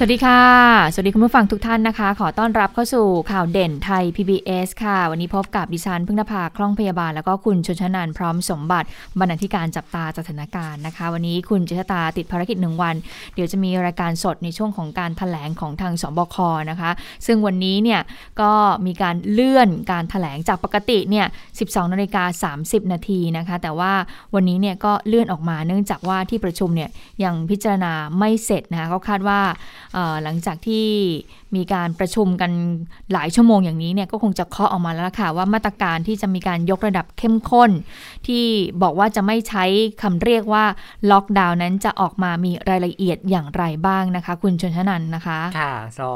สวัสดีค่ะ สวัสดีคุณผู้ฟังทุกท่านนะคะ ขอต้อนรับเข้าสู่ข่าวเด่นไทย PBS ค่ะ วันนี้พบกับดิฉันพึ่งนภาคล่องพยาบาล แล้วก็คุณชนชนานพร้อมสมบัติบรรณาธิการจับตาสถานการณ์นะคะ วันนี้คุณจิตตาติดภารกิจหนึ่งวัน เดี๋ยวจะมีรายการสดในช่วงของการถแถลงของทางสบคนะคะ ซึ่งวันนี้เนี่ยก็มีการเลื่อนการถแถลงจากปกติเนี่ย 12นาฬิกา30 นาทีนะคะ แต่ว่าวันนี้เนี่ยก็เลื่อนออกมาเนื่องจากว่าที่ประชุมเนี่ยยังพิจารณาไม่เสร็จนะคะเขาคาดว่าหลังจากที่มีการประชุมกันหลายชั่วโมงอย่างนี้เนี่ยก็คงจะเคาะออกมาแล้วค่ะว่ามาตรการที่จะมีการยกระดับเข้มข้น ที่บอกว่าจะไม่ใช้คำเรียกว่าล็อกดาวน์นั้นจะออกมามีรายละเอียดอย่างไรบ้างนะคะ คุณชนชนันนะคะ ค่ะรอ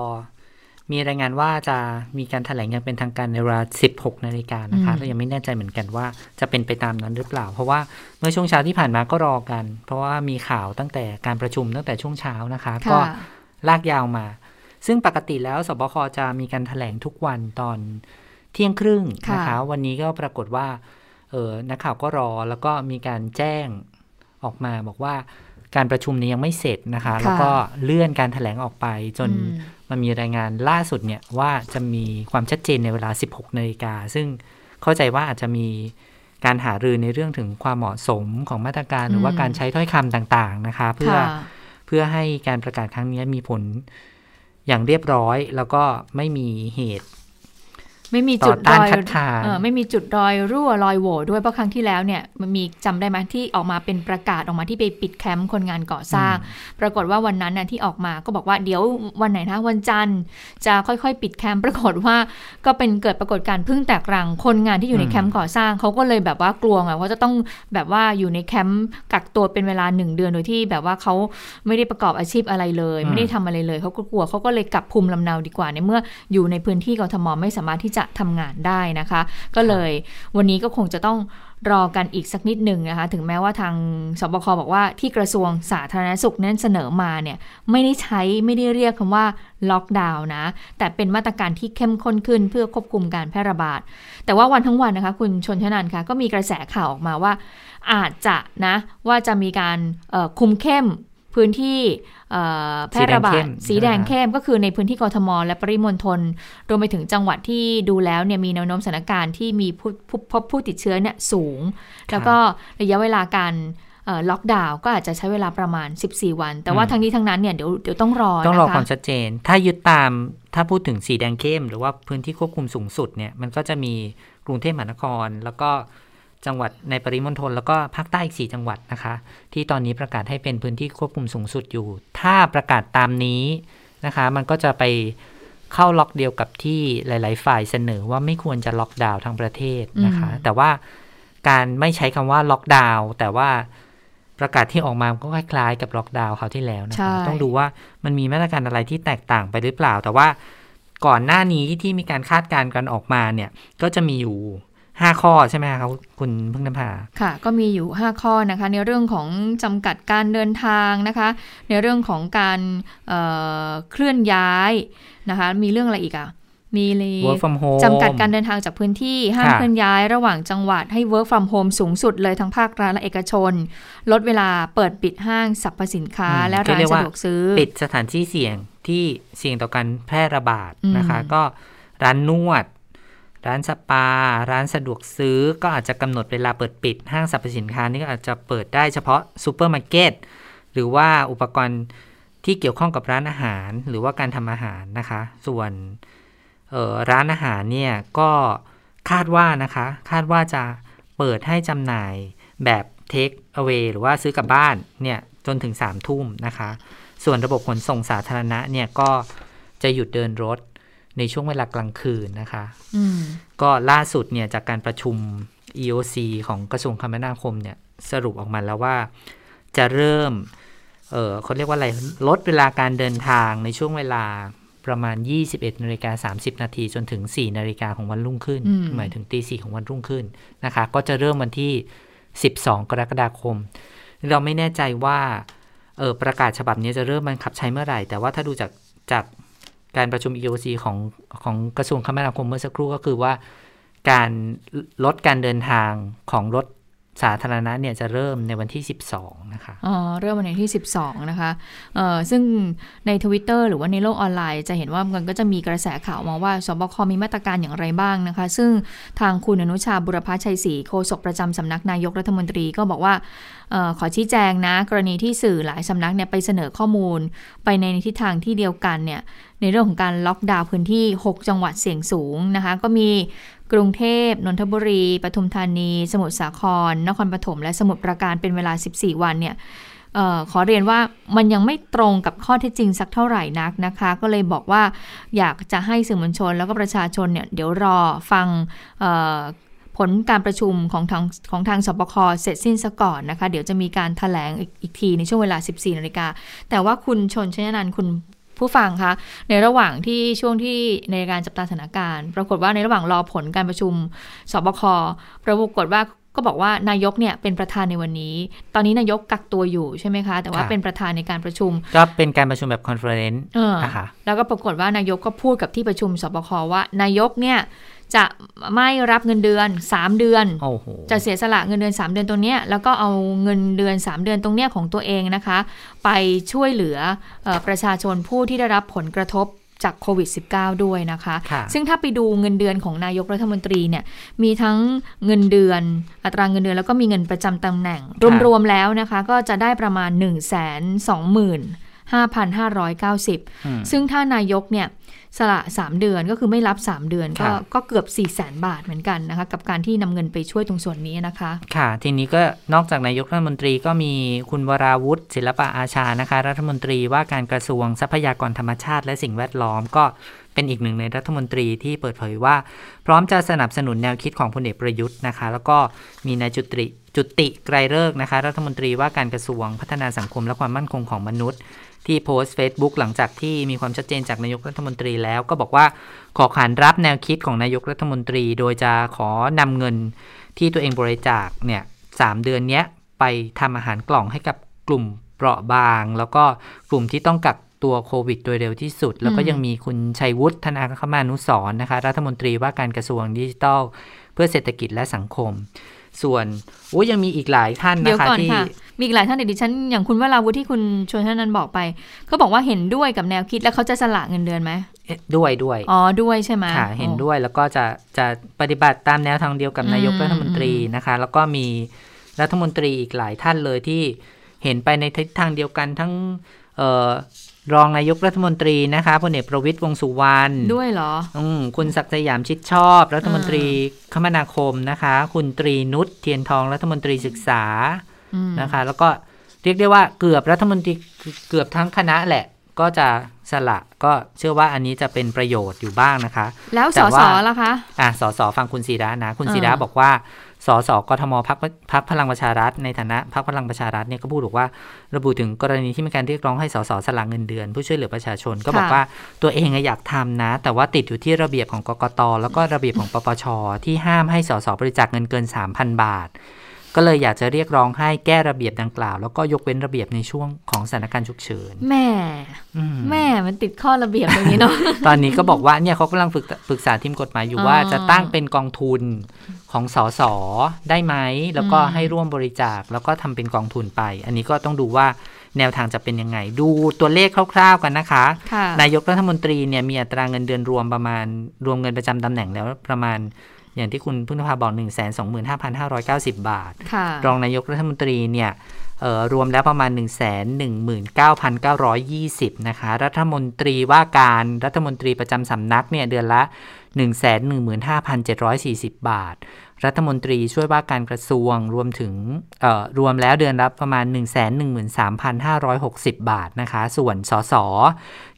มีรายงานว่าจะมีการถแถลงอย่างเป็นทางการในเวลา 16 นาฬิกานะคะเรายังไม่แน่ใจเหมือนกันว่าจะเป็นไปตามนั้นหรือเปล่า เพราะว่าเมื่อช่วงเช้าที่ผ่านมาก็รอกัน เพราะว่ามีข่าวตั้งแต่การประชุมตั้งแต่ช่วงเช้านะคะ ก็ ลากยาวมา ซึ่งปกติแล้วสบคจะมีการถแถลงทุกวันตอนเที่ยงครึ่งนะคะ วันนี้ก็ปรากฏว่าเออนักข่าวก็รอแล้วก็มีการแจ้งออกมาบอกว่าการประชุมนี้ยังไม่เสร็จนะคะ แล้วก็เลื่อนการถแถลงออกไป จนมันมีรายงานล่าสุดเนี่ยว่าจะมีความชัดเจนในเวลา 16นาฬิกาซึ่งเข้าใจว่าอาจจะมีการหารือในเรื่องถึงความเหมาะสมของมาตรการหรือว่าการใช้ถ้อยคำต่าง ๆนะคะ เพื่อเพื่อให้การประกาศครั้งนี้มีผลอย่างเรียบร้อย แล้วก็ไม่มีเหตุ ไม่มีจุดรอยเออไม่มีจุดรอยรั่วรอยโหว่ด้วยเพราะครั้งที่แล้วเนี่ยมันมีจำได้ไหมที่ออกมาเป็นประกาศออกมาที่ไปปิดแคมป์คนงานก่อสร้าง ปรากฏว่าวันนั้นน่ะที่ออกมาก็บอกว่าเดี๋ยววันไหนนะวันจันทร์จะค่อยๆ ปิดแคมป์ปรากฏว่าก็เป็นเกิดปรากฏการณ์ผึ้งแตกรังคนงานที่อยู่ในแคมป์ก่อสร้างเขาก็เลยแบบว่ากลัวไงว่าจะต้องแบบว่าอยู่ในแคมป์กักตัวเป็นเวลาหนึ่งเดือนโดยที่แบบว่าเขาไม่ได้ประกอบอาชีพอะไรเลย ไม่ได้ทำอะไรเลยเขาก็กลัวเขาก็เลยกลับภูมิลำเนาดีกว่าในเมื่ออยู่ในพื้นที่กทมไม่สามารถที่จะทำงานได้นะคะ ก็เลยวันนี้ก็คงจะต้องรอกันอีกสักนิดหนึ่งนะคะ ถึงแม้ว่าทางสบคบอกว่าที่กระทรวงสาธารณสุขนั้นเสนอมาเนี่ยไม่ได้ใช้ไม่ได้เรียกคำว่าล็อกดาวน์นะ แต่เป็นมาตรการที่เข้มข้นขึ้นเพื่อควบคุมการแพร่ระบาด แต่ว่าวันทั้งวันนะคะ คุณชนชนันคะก็มีกระแสข่าวออกมาว่า อาจจะนะว่าจะมีการคุมเข้ม พื้นที่แพร่ระบาดสีแดงเข้มก็คือในพื้นที่กรทม และปริมณฑลรวมไปถึงจังหวัดที่ดูแล้วเนี่ยมีแนวโน้มสถานการณ์ที่มีพบผู้ติดเชื้อเนี่ยสูง แล้วก็ระยะเวลาการล็อกดาวน์ก็อาจจะใช้เวลาประมาณ 14 วัน แต่ว่าทั้งนี้ทั้งนั้นเนี่ยเดี๋ยวเดี๋ยวต้องรอต้องรอความชัดเจน ถ้ายึดตามถ้าพูดถึงสีแดงเข้ม หรือว่าพื้นที่ควบคุมสูงสุดเนี่ยมันก็จะมีกรุงเทพมหานคร แล้วก็ จังหวัดในปริมณฑลแล้วก็ภาคใต้อีกสี่จังหวัดนะคะ ที่ตอนนี้ประกาศให้เป็นพื้นที่ควบคุมสูงสุดอยู่ ถ้าประกาศตามนี้นะคะ มันก็จะไปเข้าล็อกเดียวกับที่หลาย ๆ ฝ่ายเสนอว่าไม่ควรจะล็อกดาวน์ทั้งประเทศนะคะ แต่ว่าการไม่ใช้คำว่าล็อกดาวน์แต่ว่าประกาศที่ออกมาก็คล้ายๆกับล็อกดาวน์เขาที่แล้วนะคะ ต้องดูว่ามันมีมาตรการอะไรที่แตกต่างไปหรือเปล่า แต่ว่าก่อนหน้านี้ที่มีการคาดการณ์กันออกมาเนี่ย ก็จะมีอยู่ ห้าข้อใช่ไหมคะคุณพึ่งน้ำผาค่ะ ก็มีอยู่ 5 ข้อนะคะ ในเรื่องของจำกัดการเดินทางนะคะ ในเรื่องของการเเคลื่อนย้ายนะคะ มีเรื่องอะไรอีกอะมีเลยจำกัดการเดินทางจากพื้นที่ ห้ามเคลื่อนย้ายระหว่างจังหวัดให้ work from home สูงสุดเลยทั้งภาครัฐและเอกชน ลดเวลาเปิดปิดห้างสรรพสินค้า และร้านสะดวกซื้อ ปิดสถานที่เสี่ยงที่เสี่ยงต่อการแพร่ระบาดนะคะ ก็ร้านนวด ร้านสปา ร้านสะดวกซื้อก็อาจจะกำหนดเวลาเปิดปิด ห้างสรรพสินค้านี่ก็อาจจะเปิดได้เฉพาะซูเปอร์มาร์เก็ตหรือว่าอุปกรณ์ที่เกี่ยวข้องกับร้านอาหารหรือว่าการทำอาหารนะคะ ส่วนร้านอาหารเนี่ยก็คาดว่านะคะ คาดว่าจะเปิดให้จำหน่ายแบบเทคเอาไว้หรือว่าซื้อกลับบ้านเนี่ยจนถึง3ามทุ่มนะคะ ส่วนระบบขนส่งสาธารณะเนี่ยก็จะหยุดเดินรถ ในช่วงเวลากลางคืนนะคะก็ล่าสุดเนี่ยจากการประชุม EOC ของกระทรวงคมนาคมเนี่ยสรุปออกมาแล้วว่า จะเริ่ม เออเขาเรียกว่าอะไร ลดเวลาการเดินทางในช่วงเวลาประมาณ 21นาฬิกา30 นาทีจนถึง 4นาฬิกาของวันรุ่งขึ้น หมายถึงตีสี่ของวันรุ่งขึ้นนะคะ ก็จะเริ่มวันที่ 12 กรกฎาคม เราไม่แน่ใจว่า เออประกาศฉบับนี้จะเริ่มบังคับใช้เมื่อไหร่ แต่ว่าถ้าดูจากจาก การประชุม EOC ของของกระทรวงคมนาคมเมื่อสักครู่ก็คือว่า การลดการเดินทางของรถ สาธารณะเนี่ยจะเริ่มในวันที่ 12 นะคะ อ๋อ เริ่มวันที่ 12 นะคะ เอ่อ ซึ่งในทวิตเตอร์หรือว่าในโลกออนไลน์จะเห็นว่ามันก็จะมีกระแสข่าวมาว่าสบคมีมาตรการอย่างไรบ้างนะคะ ซึ่งทางคุณอนุชาบุรพชัยศรีโฆษกประจำสำนักนายกรัฐมนตรีก็บอกว่าออขอชี้แจงนะ กรณีที่สื่อหลายสำนักเนี่ยไปเสนอข้อมูล ไปในทิศทางที่เดียวกันเนี่ยในเรื่องของการล็อกดาวน์พื้นที่ 6 จังหวัดเสี่ยงสูงนะคะ ก็มี กรุงเทพ นนทบุรี ปทุมธานี สมุทรสาคร นครปฐม และสมุทรปราการเป็นเวลา 14 วันเนี่ยออขอเรียนว่ามันยังไม่ตรงกับข้อเท็จจริงสักเท่าไหร่นักนะคะ ก็เลยบอกว่าอยากจะให้สื่อมวลชน แล้วก็ประชาชนเนี่ยเดี๋ยวรอฟังผลการประชุมของทางของทางสบคเสร็จสิ้นซะก่อนนะคะ เดี๋ยวจะมีการถแถลงอีกทีในช่วงเวลา 14นาฬิกาแต่ว่าคุณชนชยนันคุณ ผู้ฟังคะในระหว่างที่ช่วงที่ในการจับตาสถานการณ์ ปรากฏว่าในระหว่างรอผลการประชุมสบคปรากฏว่าก็บอกว่านายกเนี่ยเป็นประธานในวันนี้ ตอนนี้นายกกักตัวอยู่ใช่ไหมคะ แต่ว่าเป็นประธานในการประชุม ก็เป็นการประชุมแบบ conference นะคะแล้วก็ปรากฏว่านายกก็พูดกับที่ประชุมศบคว่านายกเนี่ย จะไม่รับเงินเดือน 3 เดือน จะเสียสละเงินเดือน 3 เดือนตรงนี้แล้วก็เอาเงินเดือน 3 เดือนตรงนี้ของตัวเองนะคะ ไปช่วยเหลืออประชาชนผู้ที่ได้รับผลกระทบจากโควิด -19 ด้วยนะคะคะซึ่งถ้าไปดูเงินเดือนของนายกรัฐมนตรีเนี่ยมีทั้งเงินเดือน อัตราเงินเดือนแล้วก็มีเงินประจำตำแหน่ง รวมๆแล้วนะคะ ก็จะได้ประมาณ 1 2 5 5 5 9 0 ซึ่งถ้านายกเนี่ย สละ 3 เดือนก็คือไม่รับ 3 เดือน ก็ก็เกือบ 4 0 0แสนบาทเหมือนกันนะคะ กับการที่นำเงินไปช่วยตรงส่วนนี้นะคะ ค่ะ ทีนี้ก็นอกจากนายกรัฐมนตรีก็มีคุณวราวุฒิศิลปะอาชานะคะ รัฐมนตรีว่าการกระทรวงทรัพยากรธรรมชาติและสิ่งแวดล้อมก็เป็นอีกหนึ่งในรัฐมนตรีที่เปิดเผยว่า พร้อมจะสนับสนุนแนวคิดของพลเอกประยุทธ์นะคะ แล้วก็มีนายจุติจุติไกรเลิกนะคะ รัฐมนตรีว่าการกระทรวงพัฒนาสังคมและความมั่นคงของมนุษย์ ที่โพสต์ Facebook หลังจากที่มีความชัดเจนจากนายกรัฐมนตรีแล้ว ก็บอกว่าขอขานรับแนวคิดของนายกรัฐมนตรี โดยจะขอนำเงินที่ตัวเองบริจาคเนี่ยสเดือนนี้ไปทำอาหารกล่องให้กับกลุ่มเปราะบาง แล้วก็กลุ่มที่ต้องกักตัวโควิดโดยเร็วที่สุด แล้วก็ยังมีคุณชัยวุฒิธนาคมานุสรนะคะ รัฐมนตรีว่าการกระทรวงดิจิทัล เพื่อเศรษฐกิจและสังคม ส่วนโอ้ยังมีอีกหลายท่านนะคะที่มีหลายท่านเดี๋ยวดิฉันอย่างคุณวราวุฒิที่คุณชวนท่านนั้นบอกไปเขาบอกว่าเห็นด้วยกับแนวคิดแล้วเขาจะสละเงินเดือนไหมด้วยด้วยอ๋อด้วยใช่ไหมค่ะเห็นด้วยแล้วก็จะจะปฏิบัติตามแนวทางเดียวกับนายกรัฐมนตรีนะคะ แล้วก็มีรัฐมนตรีอีกหลายท่านเลยที่เห็นไปในทิศทางเดียวกันทั้งเอ่อ รองนายกรัฐมนตรีนะคะพลเอกประวิตยวงสุวรรณด้วยเหรอ อืมคุณศักดิ์สยามชิดชอบ รัฐมนตรีคมนาคมนะคะ คุณตรีนุชเทียนทองรัฐมนตรีศึกษานะคะ แล้วก็เรียกได้ว่าเกือบรัฐมนตรีเกือบทั้งคณะแหละ ก็จะสละก็เชื่อว่าอันนี้จะเป็นประโยชน์อยู่บ้างนะคะ แล้วสสล่ะคะอ่าสสฟังคุณศิระนะ คุณศิระบอกว่า สสกทมพักพักพลังประชารัฐในฐานะพักพลังประชารัฐเนี่ยก็พูดบอกว่าระบุถึงกรณีที่มีการเรียกร้องให้สสสละเงินเดือน ผู้ช่วยเหลือประชาชนก็บอกว่าตัวเองอยากทำนะ แต่ว่าติดอยู่ที่ระเบียบของกกตแล้วก็ระเบียบของปปชที่ห้ามให้สสบริจาคเงินเกิน 3,000 บาท ก็เลยอยากจะเรียกร้องให้แก้ระเบียบดังกล่าว แล้วก็ยกเว้นระเบียบในช่วงของสถานการณ์ฉุกเฉินแม่แม่มันติดข้อระเบียบตรงนี้เนาะตอนนี้ก็บอกว่าเนี่ยเขากำลังฝึกปรึกษาทีมกฎหมายอยู่ว่าจะตั้งเป็นกองทุนของสสได้ไหมแล้วก็ให้ร่วมบริจาคแล้วก็ทำเป็นกองทุนไป อันนี้ก็ต้องดูว่าแนวทางจะเป็นยังไง ดูตัวเลขคร่าวๆกันนะคะ นายกรัฐมนตรีเนี่ยมีอัตราเงินเดือนรวมประมาณรวมเงินประจำตำแหน่งแล้วประมาณ อย่างที่คุณพึ่งพาบอก1 2 5 5 9 0 บาท รองนายกรัฐมนตรีเนี่ยรวมแล้วประมาณ 1 1 9 9 2 0 นะคะ รัฐมนตรีว่าการรัฐมนตรีประจำสำนักเนี่ยเดือนละ 1 1 5 7 4 0 บาท รัฐมนตรีช่วยว่าการกระทรวงรวมถึงรวมแล้วเดือนรับประมาณ 1 1 3 5 6 0 บาทนะคะ ส่วนสส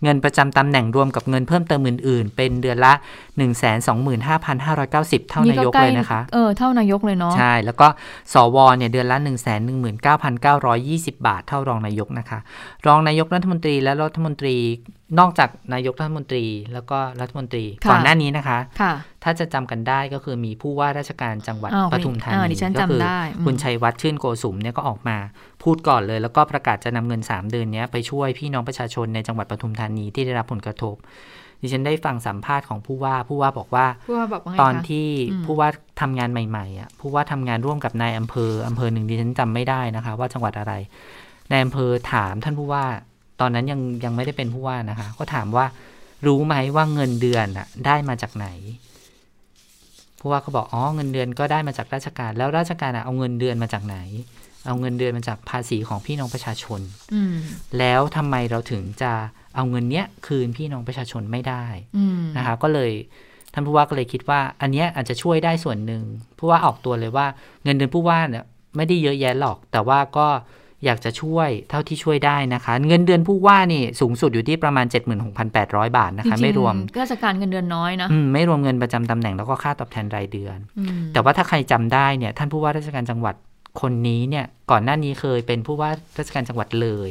เงินประจำตำแหน่งรวมกับเงินเพิ่มเติมอื่น ๆ เป็นเดือนละ 1 2 5 5 9 0 เท่านายกเลยนะคะ เออ เท่านายกเลยเนาะ ใช่ แล้วก็สวเนี่ยเดือนละ 1 1 9 9 2 0 บาท เท่ารองนายกนะคะ รองนายกรัฐมนตรีและรัฐมนตรีนอกจากนายกรัฐมนตรีแล้วก็รัฐมนตรีก่อนหน้านี้นะคะคะถ้าจะจำกันได้ก็คือมีผู้ว่าราชการจังหวัดปทุมธานีก็คือคุณชัยวัฒน์ชื่นโกสุมเนี่ยก็ออกมา พูดก่อนเลยแล้วก็ประกาศจะนำเงิน 3 เดือนนี้ไปช่วยพี่น้องประชาชนในจังหวัดปทุมธานีที่ได้รับผลกระทบ ดิฉันได้ฟังสัมภาษณ์ของผู้ว่าผู้ว่าบอกว่าตอนที่ผู้ว่าทำงานใหม่ๆอะผู้ว่าทำงานร่วมกับนายอำเภออำเภอหนึ่งดิฉันจำไม่ได้นะคะ ว่าจังหวัดอะไรนายอำเภอถามท่านผู้ว่า ตอนนั้นยังยังไม่ได้เป็นผู้ว่านะคะ ก็ถามว่ารู้ไหมว่าเงินเดือนอะได้มาจากไหนผู้ว่าก็บอกอ๋อเงินเดือนก็ได้มาจากราชการ แล้วราชการเอาเงินเดือนมาจากไหน เอาเงินเดือนมาจากภาษีของพี่น้องประชาชนแล้วทำไมเราถึงจะเอาเงินเนี้ยคืนพี่น้องประชาชนไม่ได้นะคะก็เลยท่านผู้ว่าก็เลยคิดว่า อันเนี้ยอาจจะช่วยได้ส่วนหนึ่งผู้ว่าออกตัวเลยว่าเงินเดือนผู้ว่าเนี่ยไม่ได้เยอะแยะหรอก แต่ว่าก็อยากจะช่วยเท่าที่ช่วยได้นะคะ เงินเดือนผู้ว่านี่สูงสุดอยู่ที่ประมาณ 76,800 บาทนะคะ ไม่รวมราชการเงินเดือนน้อยนะไม่รวมเงินประจำตำแหน่งแล้วก็ค่าตอบแทนรายเดือน แต่ว่าถ้าใครจำได้เนี่ยท่านผู้ว่าราชการจังหวัด คนนี้เนี่ยก่อนหน้านี้เคยเป็นผู้ว่าราชการจังหวัดเลย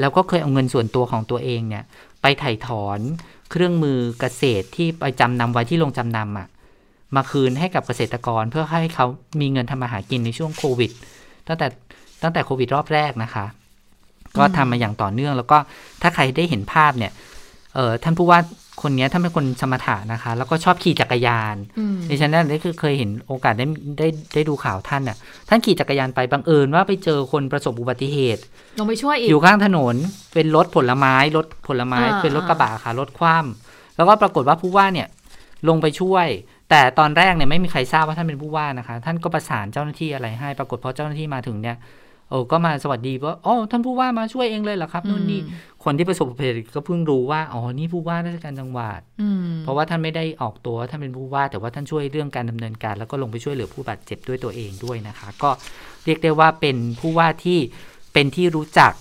แล้วก็เคยเอาเงินส่วนตัวของตัวเองเนี่ย ไปไถ่ถอนเครื่องมือเกษตรที่ไปจำนำไว้ที่โรงจำนำอะ่ะมาคืนให้กับเกษตรกรเพื่อให้เขามีเงินทำมาหากินในช่วงโควิด ตั้งแต่ตั้งแต่โควิดรอบแรกนะคะ ก็ทำมาอย่างต่อเนื่อง แล้วก็ถ้าใครได้เห็นภาพเนี่ยเออท่านผู้ว่า คนนี้ท่านเป็นคนสมถะนะคะ แล้วก็ชอบขี่จักรยานดิฉันได้คือเคยเห็นโอกาสได้ได้ได้ดูข่าวท่านอะ ท่านขี่จักรยานไปบังเอิญว่าไปเจอคนประสบอุบัติเหตุลงไปช่วยอีกอยู่ข้างถนนเป็นรถผลไม้รถผลไม้ เป็นรถกระบะค่ะรถคว่ำแล้วก็ปรากฏว่าผู้ว่าเนี่ย ลงไปช่วย แต่ตอนแรกเนี่ยไม่มีใครทราบว่าท่านเป็นผู้ว่านะคะ ท่านก็ประสานเจ้าหน้าที่อะไรให้ ปรากฏพอเจ้าหน้าที่มาถึงเนี่ยโอ้ก็มาสวัสดีว่าอ๋อท่านผู้ว่ามาช่วยเองเลยเหรอครับนู่นนี่ คนที่ประสบเหตุก็เพิ่งรู้ว่าอ๋อนี่ผู้ว่าราชการจังหวัดเพราะว่าท่านไม่ได้ออกตัวท่านเป็นผู้ว่า แต่ว่าท่านช่วยเรื่องการดำเนินการ แล้วก็ลงไปช่วยเหลือผู้บาดเจ็บด้วยตัวเองด้วยนะคะ ก็เรียกได้ว่าเป็นผู้ว่าที่เป็นที่รู้จัก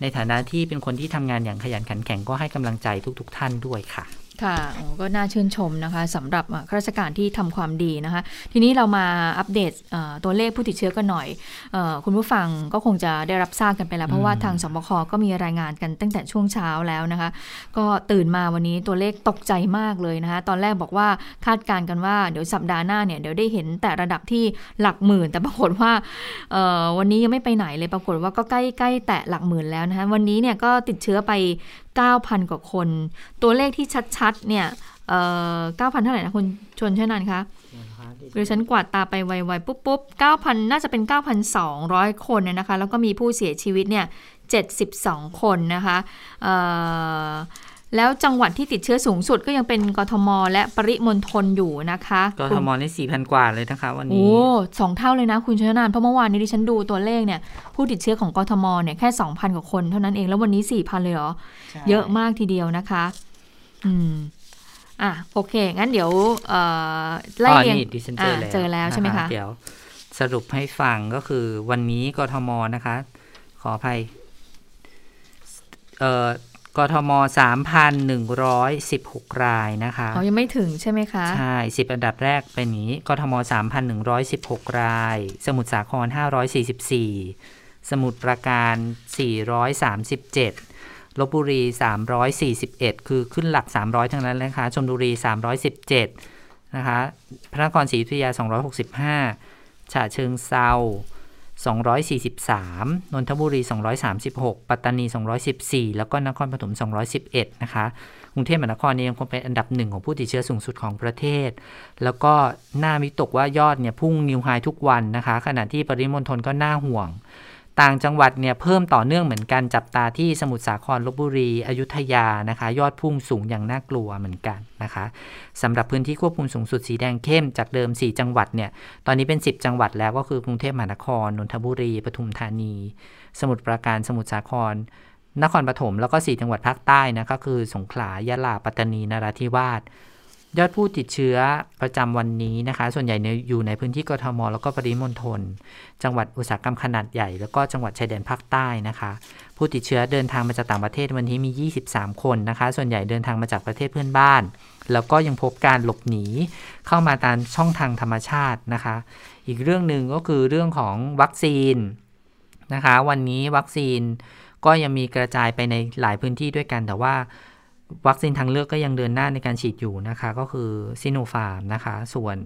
ในฐานะที่เป็นคนที่ทำงานอย่างขยันขันแข็งก็ให้กำลังใจทุก ๆ ท่านด้วยค่ะ ค่ะก็น่าชื่นชมนะคะสำหรับข้าราชการที่ทำความดีนะคะ ทีนี้เรามาอัปเดตตัวเลขผู้ติดเชื้อกันหน่อยอคุณผู้ฟังก็คงจะได้รับทราบกันไปแล้ว เพราะว่าทางสบคก็มีรายงานกันตั้งแต่ช่วงเช้าแล้วนะคะ ก็ตื่นมาวันนี้ตัวเลขตกใจมากเลยนะคะ ตอนแรกบอกว่าคาดการณ์กันว่าเดี๋ยวสัปดาห์หน้าเนี่ยเดี๋ยวได้เห็นแต่ระดับที่หลักหมื่น แต่ปรากฏว่าวันนี้ยังไม่ไปไหนเลยปรากฏว่าก็ใกล้ใกล้แตะหลักหมื่นแล้วนะคะวันนี้เนี่ยก็ติดเชื้อไป9,000 กว่าคน ตัวเลขที่ชัดๆ เนี่ยเอ่อ9,000 เท่าไหร่นะคุณชนเช่นั้นคะเดี๋ยวฉันกวาดตาไปไวๆปุ๊บปุ๊บ9,000 น่าจะเป็น 9,200 คนนะคะ แล้วก็มีผู้เสียชีวิตเนี่ย 72 คนนะคะ แล้วจังหวัดที่ติดเชื้อสูงสุดก็ยังเป็นกทม และปริมณฑลอยู่นะคะกทมนี่สี่พันกว่าเลยนะคะวันนี้โอ้สองเท่าเลยนะคุณชนานเพราะเมื่อวานนี้ดิฉันดูตัวเลขเนี่ยผู้ติดเชื้อของกทมเนี่ยแค่สองพันกว่าคนเท่านั้นเองแล้ววันนี้สี่พันเลยเหรอเยอะมากทีเดียวนะคะ อืมอะโอเค งั้นเดี๋ยวไล่เรียงเจอแล้วใช่ไหมคะเดี๋ยวสรุปให้ฟังก็คือวันนี้กทมนะคะ ขออภัยเอ่อ กทม 3,116 รายนะคะอ๋อยังไม่ถึงใช่ไหมคะ ใช่ 10 อันดับแรกเป็นนี้ กทม 3,116 ราย สมุทรสาคร 544 สมุทรปราการ 437 ลบบุรี 341 คือขึ้นหลัก 300 ทั้งนั้นเลยค่ะชลบุรี 317 นะคะ พระนครศรีอยุธยา 265 ฉะเชิงเซา 243 นนทบุรี 236 ปัตตานี 214 แล้วก็นครปฐม 211 นะคะ กรุงเทพมหานครนี่ยังคงเป็นอันดับหนึ่งของผู้ติดเชื้อสูงสุดของประเทศ แล้วก็น่าวิตกว่ายอดเนี่ยพุ่งนิวไฮทุกวันนะคะ ขณะที่ปริมณฑลก็น่าห่วง ต่างจังหวัดเนี่ยเพิ่มต่อเนื่องเหมือนกันจับตาที่สมุทรสาครลบบุรีอยุธยานะคะ ยอดพุ่งสูงอย่างน่ากลัวเหมือนกันนะคะสำหรับพื้นที่ควบคุมสูงสุดสีแดงเข้มจากเดิม 4 จังหวัดเนี่ยตอนนี้เป็น 10 จังหวัดแล้วก็คือกรุงเทพมหานครนนทบุรีปทุมธานี สมุทรปราการสมุทรสาคร นครปฐมแล้วก็ 4 จังหวัดภาคใต้นะก็คือสงขลายะลาปัตตานีนราธิวาส ยอดผู้ติดเชื้อประจำวันนี้นะคะ ส่วนใหญ่อยู่ในพื้นที่กทม แล้วก็ปริมณฑลจังหวัดอุตสาหกรรมขนาดใหญ่ แล้วก็จังหวัดชายแดนภาคใต้นะคะ ผู้ติดเชื้อเดินทางมาจากต่างประเทศวันนี้มี 23 คนนะคะ ส่วนใหญ่เดินทางมาจากประเทศเพื่อนบ้าน แล้วก็ยังพบการหลบหนีเข้ามาตามช่องทางธรรมชาตินะคะ อีกเรื่องหนึ่งก็คือเรื่องของวัคซีนนะคะ วันนี้วัคซีนก็ยังมีกระจายไปในหลายพื้นที่ด้วยกันแต่ว่า วัคซีนทางเลือกก็ยังเดินหน้าในการฉีดอยู่นะคะ ก็คือซิโนฟาร์มนะคะ ส่วน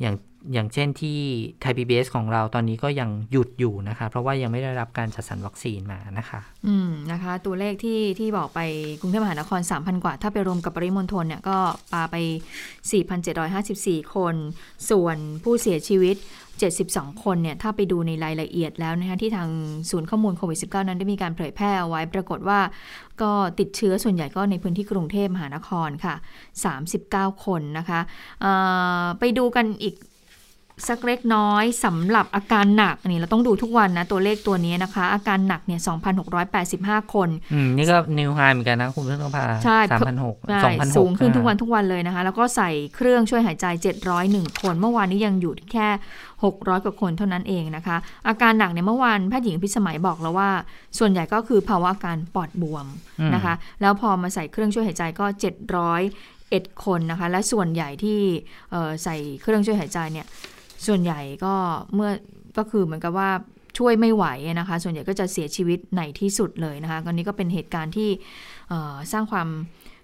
อย่างอย่างเช่นที่ไทยพีบีของเราตอนนี้ก็ยังหยุดอยู่นะคะ เพราะว่ายังไม่ได้รับการจัดสรรวัคซีนมานะคะ อืมนะคะ ตัวเลขที่ที่บอกไปกรุงเทพมหานคร 3,000 กว่า ถ้าไปรวมกับปริมณฑลเนี่ยก็ปาไป 4,754 คน ส่วนผู้เสียชีวิต 72 คนเนี่ยถ้าไปดูในรายละเอียดแล้วนะคะที่ทางศูนย์ข้อมูลโควิด -19 นั้นได้มีการเผยแพร่เอาไว้ ปรากฏว่าก็ติดเชื้อส่วนใหญ่ก็ในพื้นที่กรุงเทพมหานครค่ะ 39 คนนะคะไปดูกันอีก สักเล็กน้อยสำหรับอาการหนักนี่เราต้องดูทุกวันนะ ตัวเลขตัวนี้นะคะ อาการหนักเนี่ย 2,685 คน อืม นี่ก็นิวไฮเหมือนกันนะคุณเพื่อนพาใช่3,600 2,600สูงขึ้นทุกวันทุกวันเลยนะคะ แล้วก็ใส่เครื่องช่วยหายใจ 701 คน เมื่อวานนี้ยังอยู่แค่ 600 กว่าคนเท่านั้นเองนะคะ อาการหนักเนี่ยเมื่อวานแพทย์หญิงพิสมัยบอกแล้วว่า ส่วนใหญ่ก็คือภาวะอาการปอดบวมนะคะ แล้วพอมาใส่เครื่องช่วยหายใจก็ 700เอ็ดคนนะคะ และส่วนใหญ่ที่ใส่เครื่องช่วยหายใจเนี่ย ส่วนใหญ่ก็เมื่อก็คือเหมือนกับว่าช่วยไม่ไหวนะคะ ส่วนใหญ่ก็จะเสียชีวิตในที่สุดเลยนะคะตอนนี้ก็เป็นเหตุการณ์ที่สร้างความ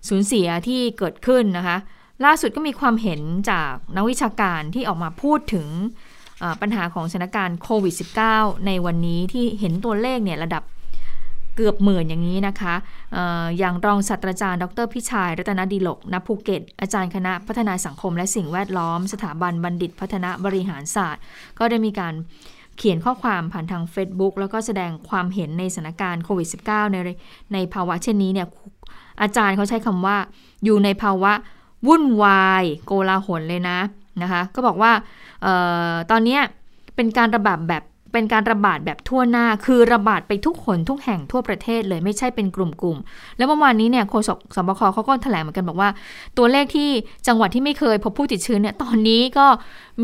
สูญเสียที่เกิดขึ้นนะคะ ล่าสุดก็มีความเห็นจากนักวิชาการที่ออกมาพูดถึงปัญหาของสถานการณ์โควิด -19 ในวันนี้ที่เห็นตัวเลขเนี่ยระดับ เกือบหมื่นอย่างนี้นะคะออย่างรองศาสตราจารย์ ดรพิชัยรัตนดีหลกณภูเก็ต อาจารย์คณะพัฒนาสังคมและสิ่งแวดล้อม สถาบันบัณฑิตพัฒนาบริหารศาสตร์ ก็ได้มีการเขียนข้อความผ่านทาง Facebook แล้วก็แสดงความเห็นในสถานการณ์โควิด -19 ในในภาวะเช่นนี้เนี่ยอาจารย์เขาใช้คำว่าอยู่ในภาวะวุ่นวาย โกลาหลเลยนะนะคะ ก็บอกว่าออตอนนี้เป็นการระบาดแบบ เป็นการระบาดแบบทั่วหน้า คือระบาดไปทุกคนทุกแห่งทั่วประเทศเลยไม่ใช่เป็นกลุ่มๆ แล้วเมื่อวานนี้เนี่ยโฆษกสบคเขาก็แถลงเหมือนกันบอกว่า ตัวเลขที่จังหวัดที่ไม่เคยพบผู้ติดเชื้อเนี่ยตอนนี้ก็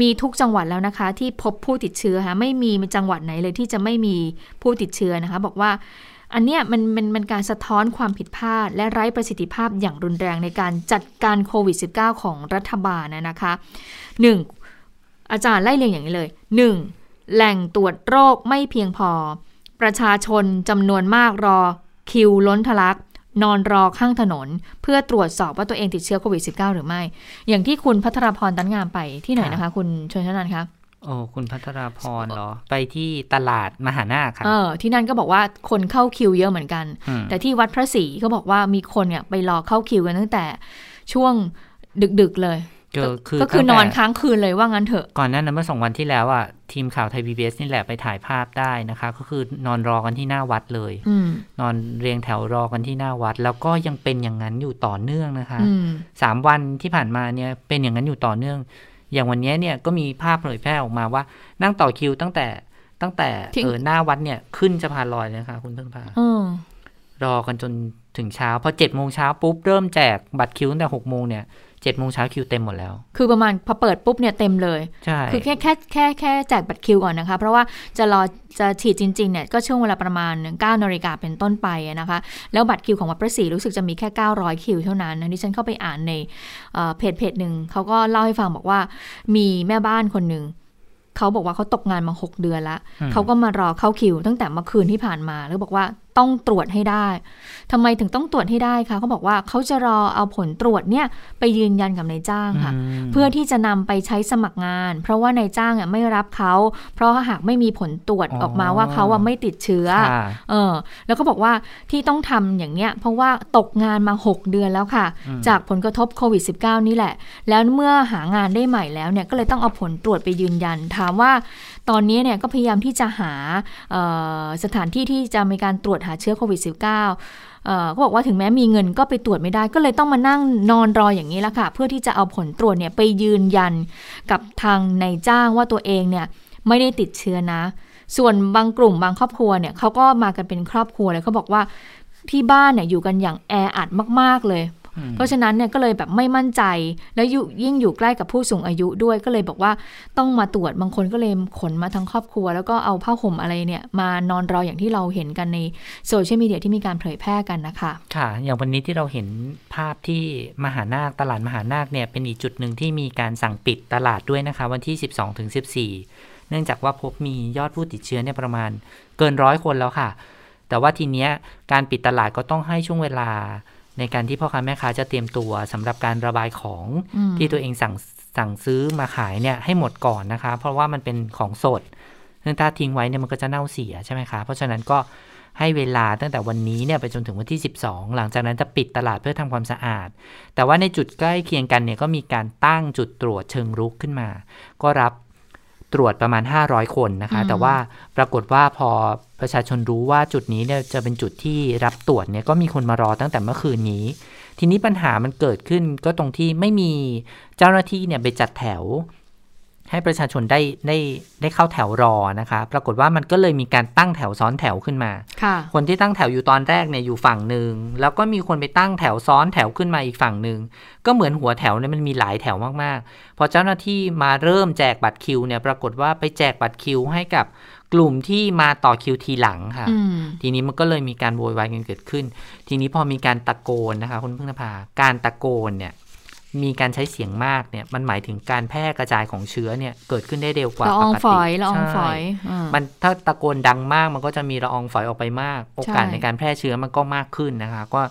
มีทุกจังหวัดแล้วนะคะ ที่พบผู้ติดเชื้อค่ะไม่มีจังหวัดไหนเลยที่จะไม่มีผู้ติดเชื้อนะคะ บอกว่าอันเนี้ยมันมันมันการสะท้อนความผิดพลาด และไร้ประสิทธิภาพอย่างรุนแรงในการจัดการโควิด -19 ของรัฐบาลนะคะ 1. อาจารย์ไล่เรียงอย่างนี้เลย 1. แหล่งตรวจโรคไม่เพียงพอ ประชาชนจำนวนมากรอคิวล้นทะลัก นอนรอข้างถนน เพื่อตรวจสอบว่าตัวเองติดเชื้อโควิด -19 หรือไม่ อย่างที่คุณพัทรพรตันงามไปที่ไหนนะคะ คุณชนชนันคะโอ้คุณพัทรพรเหรอ ไปที่ตลาดมหานาคค่ะเออที่นั่นก็บอกว่าคนเข้าคิวเยอะเหมือนกัน แต่ที่วัดพระศรีก็บอกว่ามีคนเนี่ยไปรอเข้าคิวกันตั้งแต่ช่วงดึกๆเลย ก็คือนอนค้างคืนเลยว่างั้นเถอะ ก่อนนั้นนะเมื่อสองวันที่แล้วอะทีมข่าวไทยพีบีนี่แหละไปถ่ายภาพได้นะคะ ก็คือนอนรอกันที่หน้าวัดเลยนอนเรียงแถวรอกันที่หน้าวัด แล้วก็ยังเป็นอย่างนั้นอยู่ต่อเนื่องนะคะสามวันที่ผ่านมาเนี่ยเป็นอย่างนั้นอยู่ต่อเนื่อง อย่างวันนี้เนี่ยก็มีภาพเผยแพร่ออกมาว่า นั่งต่อคิวตั้งแต่ตั้งแต่เออหน้าวัดเนี่ยขึ้นจะพานลอยเลยค่ะ คุณเพิ่งพารอกันจนถึงเช้าพอเจ็ดโมงเช้าปุ๊บเริ่มแจกบัตรคิวตั้งแต่หกโมงเนี่ย เจ็ดโมงเช้าคิวเต็มหมดแล้ว คือประมาณพอเปิดปุ๊บเนี่ยเต็มเลย ใช่ คือแค่แค่แค่แค่แจกบัตรคิวก่อนนะคะ เพราะว่าจะรอจะฉีดจริงๆเนี่ยก็ช่วงเวลาประมาณ9นาฬิกาเป็นต้นไปนะคะ แล้วบัตรคิวของวัดพระศรีรู้สึกจะมีแค่ 900 คิวเท่านั้นนะที่ฉันเข้าไปอ่านในเพจเพจหนึ่งเขาก็เล่าให้ฟังบอกว่ามีแม่บ้านคนหนึ่งเขาบอกว่าเขาตกงานมา 6 เดือนแล้วเขาก็มารอเข้าคิวตั้งแต่เมื่อคืนที่ผ่านมาแล้วบอกว่า ต้องตรวจให้ได้ทำไมถึงต้องตรวจให้ได้คะเขาบอกว่าเขาจะรอเอาผลตรวจเนี่ยไปยืนยันกับนายจ้างค่ะ เพื่อที่จะนำไปใช้สมัครงาน เพราะว่านายจ้างอะไม่รับเขา เพราะหากไม่มีผลตรวจออกมาว่าเขาอะไม่ติดเชื้อ เออ แล้วก็บอกว่าที่ต้องทำอย่างเนี้ยเพราะว่าตกงานมา 6 เดือนแล้วค่ะ จากผลกระทบโควิด -19 นี่แหละ แล้วเมื่อหางานได้ใหม่แล้วเนี่ยก็เลยต้องเอาผลตรวจไปยืนยันถามว่า ตอนนี้เนี่ยก็พยายามที่จะหาสถานที่ที่จะมีการตรวจหาเชื้อโควิด -19 ก็บอกว่าถึงแม้มีเงินก็ไปตรวจไม่ได้ ก็เลยต้องมานั่งนอนรออย่างนี้ละค่ะ เพื่อที่จะเอาผลตรวจเนี่ยไปยืนยันกับทางนายจ้างว่าตัวเองเนี่ยไม่ได้ติดเชื้อนะ ส่วนบางกลุ่มบางครอบครัวเนี่ยเขาก็มากันเป็นครอบครัวเลยเขาบอกว่าที่บ้านเนี่ยอยู่กันอย่างแออัดมาก ๆ เลย เพราะฉะนั้นเนี่ยก็เลยแบบไม่มั่นใจ แล้วยิ่งอยู่ใกล้กับผู้สูงอายุด้วยก็เลยบอกว่าต้องมาตรวจบางคนก็เลยขนมาทั้งครอบครัว แล้วก็เอาผ้าห่มอะไรเนี่ยมานอนรออย่างที่เราเห็นกันในโซเชียลมีเดียที่มีการเผยแพร่กันนะคะ ค่ะ อย่างวันนี้ที่เราเห็นภาพที่มหานาคตลาดมหานาคเนี่ยเป็นอีกจุดหนึ่งที่มีการสั่งปิดตลาดด้วยนะคะ วันที่ 12ถึง14 เนื่องจากว่าพบมียอดผู้ติดเชื้อเนี่ยประมาณเกินร้อยคนแล้วค่ะ แต่ว่าทีเนี้ยการปิดตลาดก็ต้องให้ช่วงเวลา ในการที่พ่อค้าแม่ค้าจะเตรียมตัวสำหรับการระบายของที่ตัวเองสั่งสั่งซื้อมาขายเนี่ยให้หมดก่อนนะคะ เพราะว่ามันเป็นของสดซึ่งถ้าทิ้งไว้เนี่ยมันก็จะเน่าเสียใช่ไหมคะ เพราะฉะนั้นก็ให้เวลาตั้งแต่วันนี้เนี่ยไปจนถึงวันที่ 12 หลังจากนั้นจะปิดตลาดเพื่อทำความสะอาด แต่ว่าในจุดใกล้เคียงกันเนี่ยก็มีการตั้งจุดตรวจเชิงรุกขึ้นมา ก็รับตรวจประมาณ 500 คนนะคะ แต่ว่าปรากฏว่าพอ ประชาชนรู้ว่าจุดนี้เนี่ยจะเป็นจุดที่รับตรวจเนี่ยก็มีคนมารอตั้งแต่เมื่อคืนนี้ ทีนี้ปัญหามันเกิดขึ้นก็ตรงที่ไม่มีเจ้าหน้าที่เนี่ยไปจัดแถว ให้ประชาชนได้ได้ได้เข้าแถวรอนะคะ ปรากฏว่ามันก็เลยมีการตั้งแถวซ้อนแถวขึ้นมาคนที่ตั้งแถวอยู่ตอนแรกเนี่ยอยู่ฝั่งหนึ่งแล้วก็มีคนไปตั้งแถวซ้อนแถวขึ้นมาอีกฝั่งหนึ่งก็เหมือนหัวแถวเนี่ยมันมีหลายแถวมากๆพอเจ้าหน้าที่มาเริ่มแจกบัตรคิวเนี่ยปรากฏว่าไปแจกบัตรคิวให้กับ กลุ่มที่มาต่อคิวทีหลังค่ะ ทีนี้มันก็เลยมีการโวยวายกันเกิดขึ้น ทีนี้พอมีการตะโกนนะคะคุณพึ่งนภาการตะโกนเนี่ยมีการใช้เสียงมากเนี่ยมันหมายถึงการแพร่กระจายของเชื้อเนี่ยเกิดขึ้นได้เร็วกว่าปกติละอองฝอยละอองฝอยมันถ้าตะโกนดังมากมันก็จะมีละอองฝอยออกไปมาก โอกาสในการแพร่เชื้อมันก็มากขึ้นนะคะ ก็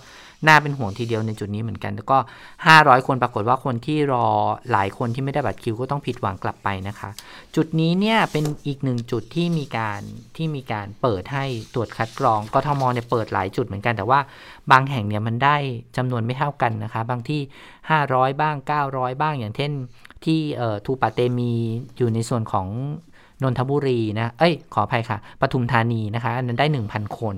น่าเป็นห่วงทีเดียวในจุดนี้เหมือนกัน แล้วก็ 500 คนปรากฏว่าคนที่รอหลายคนที่ไม่ได้บัตรคิวก็ต้องผิดหวังกลับไปนะคะ จุดนี้เนี่ยเป็นอีกหนึ่งจุดที่มีการที่มีการเปิดให้ตรวจคัดกรองกทมเนี่ยเปิดหลายจุดเหมือนกัน แต่ว่าบางแห่งเนี่ยมันได้จำนวนไม่เท่ากันนะคะ บางที่ 500 บ้าง 900 บ้างอย่างเช่นที่ทูปาเตมีอยู่ในส่วนของ นนทบุรีนะ เอ้ย ขออภัยค่ะ ปทุมธานีนะคะ อันนั้นได้ 1,000 คน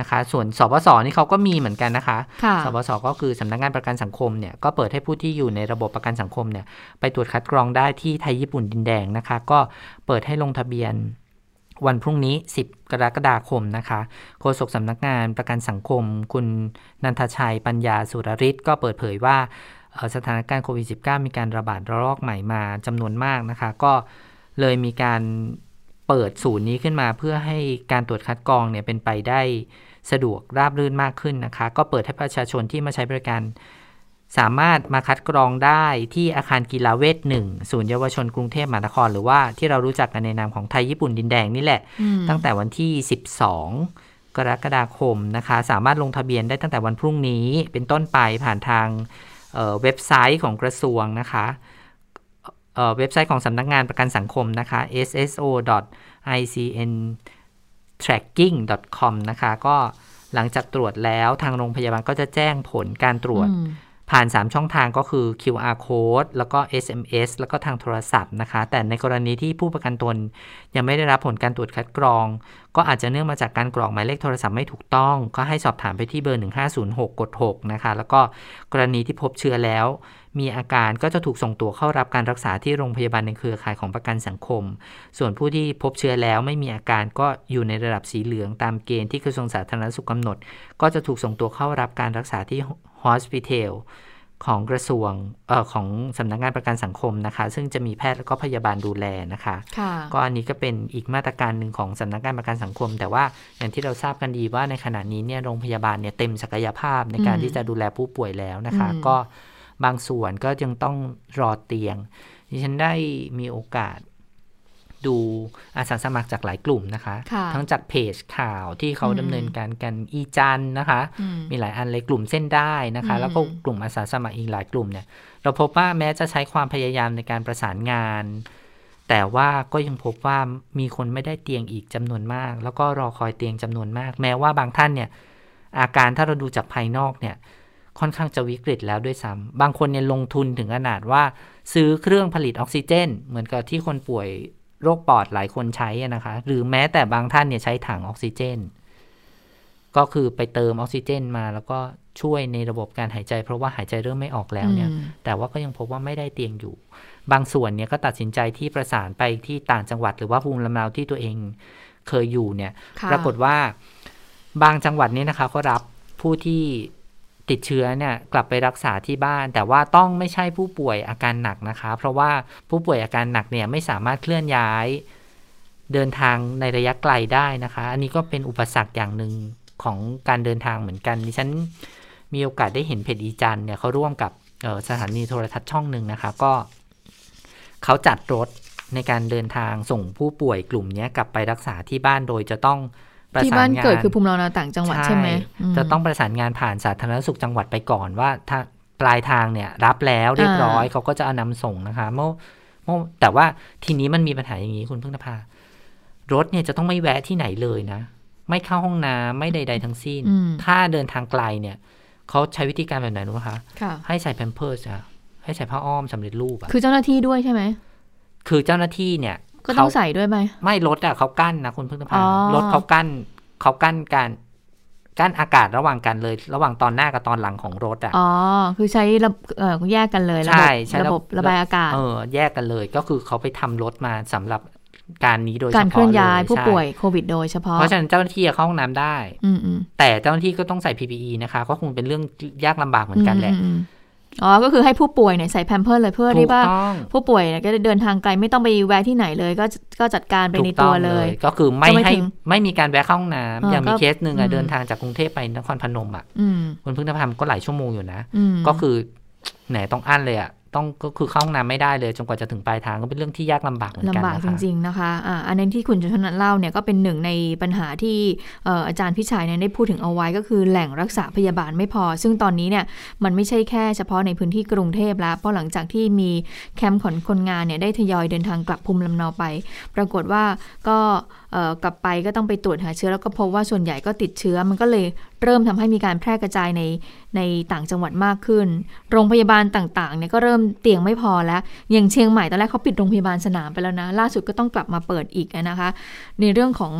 นะคะ ส่วนสบสนี่เขาก็มีเหมือนกันนะคะสบสก็คือสำนักงงานประกันสังคมเนี่ย ก็เปิดให้ผู้ที่อยู่ในระบบประกันสังคมเนี่ย ไปตรวจคัดกรองได้ที่ไทยญี่ปุ่นดินแดงนะคะ ก็เปิดให้ลงทะเบียนวันพรุ่งนี้ 10 กรกฎาคมนะคะ โฆษกสำนักงานประกันสังคม คุณนันทชัยปัญญาสุรริศก็เปิดเผยว่าสถานการณ์โควิด -19 มีการระบาดระลอกใหม่มาจำนวนมากนะคะ ก็ เลยมีการเปิดศูนย์นี้ขึ้นมาเพื่อให้การตรวจคัดกรองเนี่ยเป็นไปได้สะดวกราบรื่นมากขึ้นนะคะ ก็เปิดให้ประชาชนที่มาใช้บริการ สามารถมาคัดกรองได้ที่อาคารกีฬาเวทหนึ่งศูนย์เยาวชนกรุงเทพมหานคร หรือว่าที่เรารู้จักกันในนามของไทยญี่ปุ่นดินแดงนี่แหละ ตั้งแต่วันที่ 12 กรกฎาคมนะคะ สามารถลงทะเบียนได้ตั้งแต่วันพรุ่งนี้ เป็นต้นไปผ่านทางเเว็บไซต์ของกระทรวงนะคะ เว็บไซต์ของสำนักงานประกันสังคมนะคะ sso.icntracking.com นะคะ ก็หลังจากตรวจแล้วทางโรงพยาบาลก็จะแจ้งผลการตรวจ ผ่าน 3 ช่องทางก็คือ QR code แล้วก็ SMS แล้วก็ทางโทรศัพท์นะคะ แต่ในกรณีที่ผู้ประกันตนยังไม่ได้รับผลการตรวจคัดกรอง ก็อาจจะเนื่องมาจากการกรอกหมายเลขโทรศัพท์ไม่ถูกต้อง ก็ให้สอบถามไปที่เบอร์ 1506กด6นะคะ แล้วก็กรณีที่พบเชื้อแล้ว มีอาการก็จะถูกส่งตัวเข้ารับการรักษาที่โรงพยาบาลในเครือข่ายของประกันสังคม ส่วนผู้ที่พบเชื้อแล้วไม่มีอาการก็อยู่ในระดับสีเหลืองตามเกณฑ์ที่กระทรวงสาธารณสุขกำหนด ก็จะถูกส่งตัวเข้ารับการรักษาที่ hospital ของกระทรวงออของสำนักงงานประกันสังคมนะคะ ซึ่งจะมีแพทย์และก็พยาบาลดูแลนะคะคะก็อันนี้ก็เป็นอีกมาตรการหนึ่งของสำนักงานประกันสังคม แต่ว่าอย่างที่เราทราบกันดีว่าในขณะนี้เนี่ยโรงพยาบาลเนี่ยเต็มศักยภาพในการที่จะดูแลผู้ป่วยแล้วนะคะ ก็ บางส่วนก็ยังต้องรอเตียง ดิฉันได้มีโอกาสดูอาสาสมัครจากหลายกลุ่มนะคะทั้งจากเพจข่าวที่เขาดำเนินการกันอีจันนะคะ มีหลายอันเลยกลุ่มเส้นได้นะคะ แล้วก็กลุ่มอาสาสมัครอีกหลายกลุ่มเนี่ย เราพบว่าแม้จะใช้ความพยายามในการประสานงาน แต่ว่าก็ยังพบว่ามีคนไม่ได้เตียงอีกจำนวนมาก แล้วก็รอคอยเตียงจำนวนมาก แม้ว่าบางท่านเนี่ย อาการถ้าเราดูจากภายนอกเนี่ย ค่อนข้างจะวิกฤตแล้วด้วยซ้ำบางคนเนี่ยลงทุนถึงขนาดว่า ซื้อเครื่องผลิตออกซิเจน เหมือนกับที่คนป่วยโรคปอดหลายคนใช้นะคะ หรือแม้แต่บางท่านเนี่ยใช้ถังออกซิเจน ก็คือไปเติมออกซิเจนมา แล้วก็ช่วยในระบบการหายใจ เพราะว่าหายใจเริ่มไม่ออกแล้วเนี่ย แต่ว่าก็ยังพบว่าไม่ได้เตียงอยู่ บางส่วนเนี่ยก็ตัดสินใจที่ประสานไปที่ต่างจังหวัด หรือว่าภูมิลำเนาที่ตัวเองเคยอยู่เนี่ย ปรากฏว่า บางจังหวัดนี้นะคะ ก็รับผู้ที่ ติดเชื้อเนี่ยกลับไปรักษาที่บ้าน แต่ว่าต้องไม่ใช่ผู้ป่วยอาการหนักนะคะ เพราะว่าผู้ป่วยอาการหนักเนี่ยไม่สามารถเคลื่อนย้ายเดินทางในระยะไกลได้นะคะ อันนี้ก็เป็นอุปสรรคอย่างหนึ่งของการเดินทางเหมือนกันดิฉันมีโอกาสได้เห็นเพจอีจันเนี่ยเขาร่วมกับสถานีโทรทัศน์ช่องหนึ่งนะคะ ก็เขาจัดรถในการเดินทางส่งผู้ป่วยกลุ่มนี้กลับไปรักษาที่บ้านโดยจะต้อง ไปที่บ้านเกิดคือภูมิลำเนาต่างจังหวัดใช่ไหมจะต้องประสานงานผ่านสาธารณสุขจังหวัดไปก่อนว่าถ้าปลายทางเนี่ยรับแล้วเรียบร้อยเขาก็จะเอานำส่งนะคะเมื่อเมื่อแต่ว่าทีนี้มันมีปัญหาอย่างนี้คุณพึ่งนภารถเนี่ยจะต้องไม่แวะที่ไหนเลยนะ ไม่เข้าห้องน้ำไม่ใด ๆ ทั้งสิ้น ถ้าเดินทางไกลเนี่ยเขาใช้วิธีการแบบไหนรู้ไหมคะ ให้ใส่แพมเพิร์สอะให้ใส่ผ้าอ้อมสำเร็จรูปอะคือเจ้าหน้าที่ด้วยใช่ไหม คือเจ้าหน้าที่เนี่ย ก็ต้องใส่ด้วยไหม ไม่รถอะเขากั้นนะคุณพึ่งนภารถเขากั้นเขากั้นการกั้นอากาศระหว่างกันเลย ระหว่างตอนหน้ากับตอนหลังของรถอะ อ๋อ คือใช้ระเออแยกกันเลยใช่ใช้ระบบระบายอากาศ เออ แยกกันเลย ก็คือเขาไปทำรถมาสำหรับการนี้โดยเฉพาะการเคลื่อนย้ายผู้ป่วยโควิดโดยเฉพาะ เพราะฉะนั้นเจ้าหน้าที่เข้าห้องน้ำได้แต่เจ้าหน้าที่ก็ต้องใส่ PPE นะคะ ก็คงเป็นเรื่องยากลำบากเหมือนกันแหละ อ๋อ ก็คือให้ผู้ป่วยเนี่ยใส่แพมเพิร์เลยเพื่อที่ว่าผู้ป่วยเนี่ยก็เดินทางไกลไม่ต้องไปแวะที่ไหนเลย ก็ก็จัดการไปในตัวเลย ก็คือไม่ให้ไม่มีการแวะเข้าห้องน้ำอย่างมีเคสหนึ่งอะเดินทางจากกรุงเทพไปนครพนมอะคุณพึ่งนภาก็หลายชั่วโมงอยู่นะ ก็คือแหนต้องอั้นเลยอะ ต้องก็คือเข้าห้องน้ำไม่ได้เลย จนกว่าจะถึงปลายทางก็เป็นเรื่องที่ยากลำบากเหมือนกันลำบากจริงๆนะคะอ่าอันนั้นที่คุณชนันเล่าเนี่ยก็เป็นหนึ่งในปัญหาที่อาจารย์พิชัยเนี่ยได้พูดถึงเอาไว้ก็คือแหล่งรักษาพยาบาลไม่พอ ซึ่งตอนนี้เนี่ยมันไม่ใช่แค่เฉพาะในพื้นที่กรุงเทพแล้วเพราะหลังจากที่มีแคมป์ขนคนงานเนี่ยได้ทยอยเดินทางกลับภูมิลำเนาไป ปรากฏว่าก็ กลับไปก็ต้องไปตรวจหาเชื้อแล้วก็พบว่าส่วนใหญ่ก็ติดเชื้อ มันก็เลยเริ่มทำให้มีการแพร่กระจายในในต่างจังหวัดมากขึ้น โรงพยาบาลต่างๆเนี่ยก็เริ่มเตียงไม่พอแล้ว อย่างเชียงใหม่ตอนแรกเขาปิดโรงพยาบาลสนามไปแล้วนะ ล่าสุดก็ต้องกลับมาเปิดอีกนะคะ ในเรื่องของ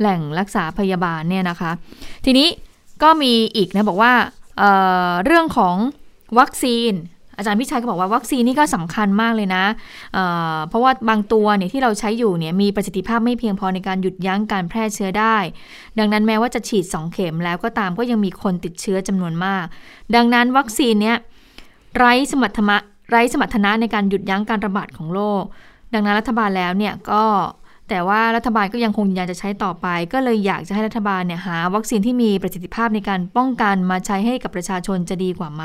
แหล่งรักษาพยาบาลเนี่ยนะคะ ทีนี้ก็มีอีกนะบอกว่าเเรื่องของวัคซีน อาจารย์พิชัยก็บอกว่าวัคซีนนี่ก็สำคัญมากเลยนะเเพราะว่าบางตัวเนี่ยที่เราใช้อยู่เนี่ยมีประสิทธิภาพไม่เพียงพอในการหยุดยั้งการแพร่เชื้อได้ ดังนั้นแม้ว่าจะฉีด 2 เข็มแล้วก็ตามก็ยังมีคนติดเชื้อจำนวนมาก ดังนั้นวัคซีนเนี้ยไร้สมรรถะไร้สมรรถนะในการหยุดยั้งการระบาดของโรคดังนั้นรัฐบาลแล้วเนี่ยก็ แต่ว่ารัฐบาลก็ยังคงยืนยันจะใช้ต่อไป ก็เลยอยากจะให้รัฐบาลเนี่ยหา วัคซีนที่มีประสิทธิภาพในการป้องกันมาใช้ให้กับประชาชนจะดีกว่าไหม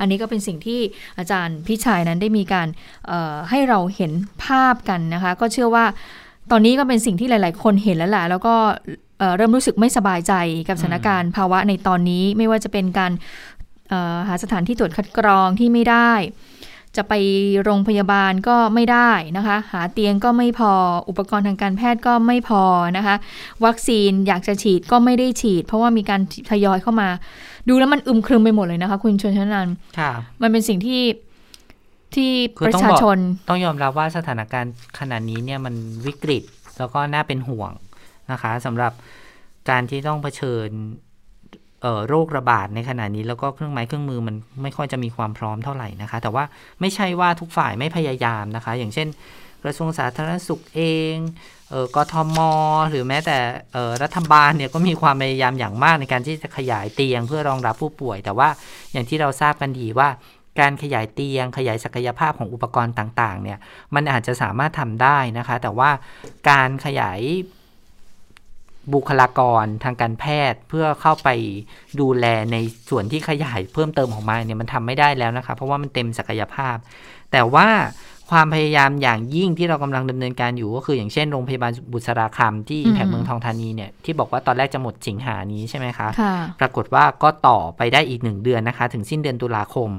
อันนี้ก็เป็นสิ่งที่อาจารย์พิชัยนั้นได้มีการให้เราเห็นภาพกันนะคะ ก็เชื่อว่าตอนนี้ก็เป็นสิ่งที่หลาย ๆ คนเห็นแล้วแหละแล้วก็เริ่มรู้สึกไม่สบายใจกับสถานการณ์ภาวะในตอนนี้ไม่ว่าจะเป็นการหาสถานที่ตรวจคัดกรองที่ไม่ได้ จะไปโรงพยาบาลก็ไม่ได้นะคะ หาเตียงก็ไม่พออุปกรณ์ทางการแพทย์ก็ไม่พอนะคะ วัคซีนอยากจะฉีดก็ไม่ได้ฉีด เพราะว่ามีการทยอยเข้ามา ดูแล้วมันอึมครึมไปหมดเลยนะคะ คุณชนชนันมันเป็นสิ่งที่ที่ประชาชนต้องยอมรับว่าสถานการณ์ขนาดนี้เนี่ยมันวิกฤตแล้วก็น่าเป็นห่วงนะคะสำหรับการที่ต้องเผชิญ โรคระบาดในขณะนี้แล้วก็เครื่องไม้เครื่องมือมันไม่ค่อยจะมีความพร้อมเท่าไหร่นะคะ แต่ว่าไม่ใช่ว่าทุกฝ่ายไม่พยายามนะคะ อย่างเช่น กระทรวงสาธารณสุขเองออกทม หรือแม้แต่รัฐบาลเนี่ยก็มีความพยายามอย่างมากในการที่จะขยายเตียงเพื่อรองรับผู้ป่วย แต่ว่าอย่างที่เราทราบกันดีว่าการขยายเตียง ขยายศักยภาพของอุปกรณ์ต่างๆเนี่ยมันอาจจะสามารถทำได้นะคะ แต่ว่าการขยาย บุคลากรทางการแพทย์เพื่อเข้าไปดูแลในส่วนที่ขยายเพิ่มเติมออกมาเนี่ยมันทำไม่ได้แล้วนะคะ เพราะว่ามันเต็มศักยภาพ แต่ว่า ความพยายามอย่างยิ่งที่เรากำลังดำเนินการอยู่ก็คืออย่างเช่นโรงพยาบาลบุษราคำที่แผงเมืองทองธานีเนี่ยที่บอกว่าตอนแรกจะหมดสิงหานี้ใช่ไหมคะ ปรากฏว่าก็ต่อไปได้อีกหนึ่งเดือนนะคะ ถึงสิ้นเดือนตุลาคม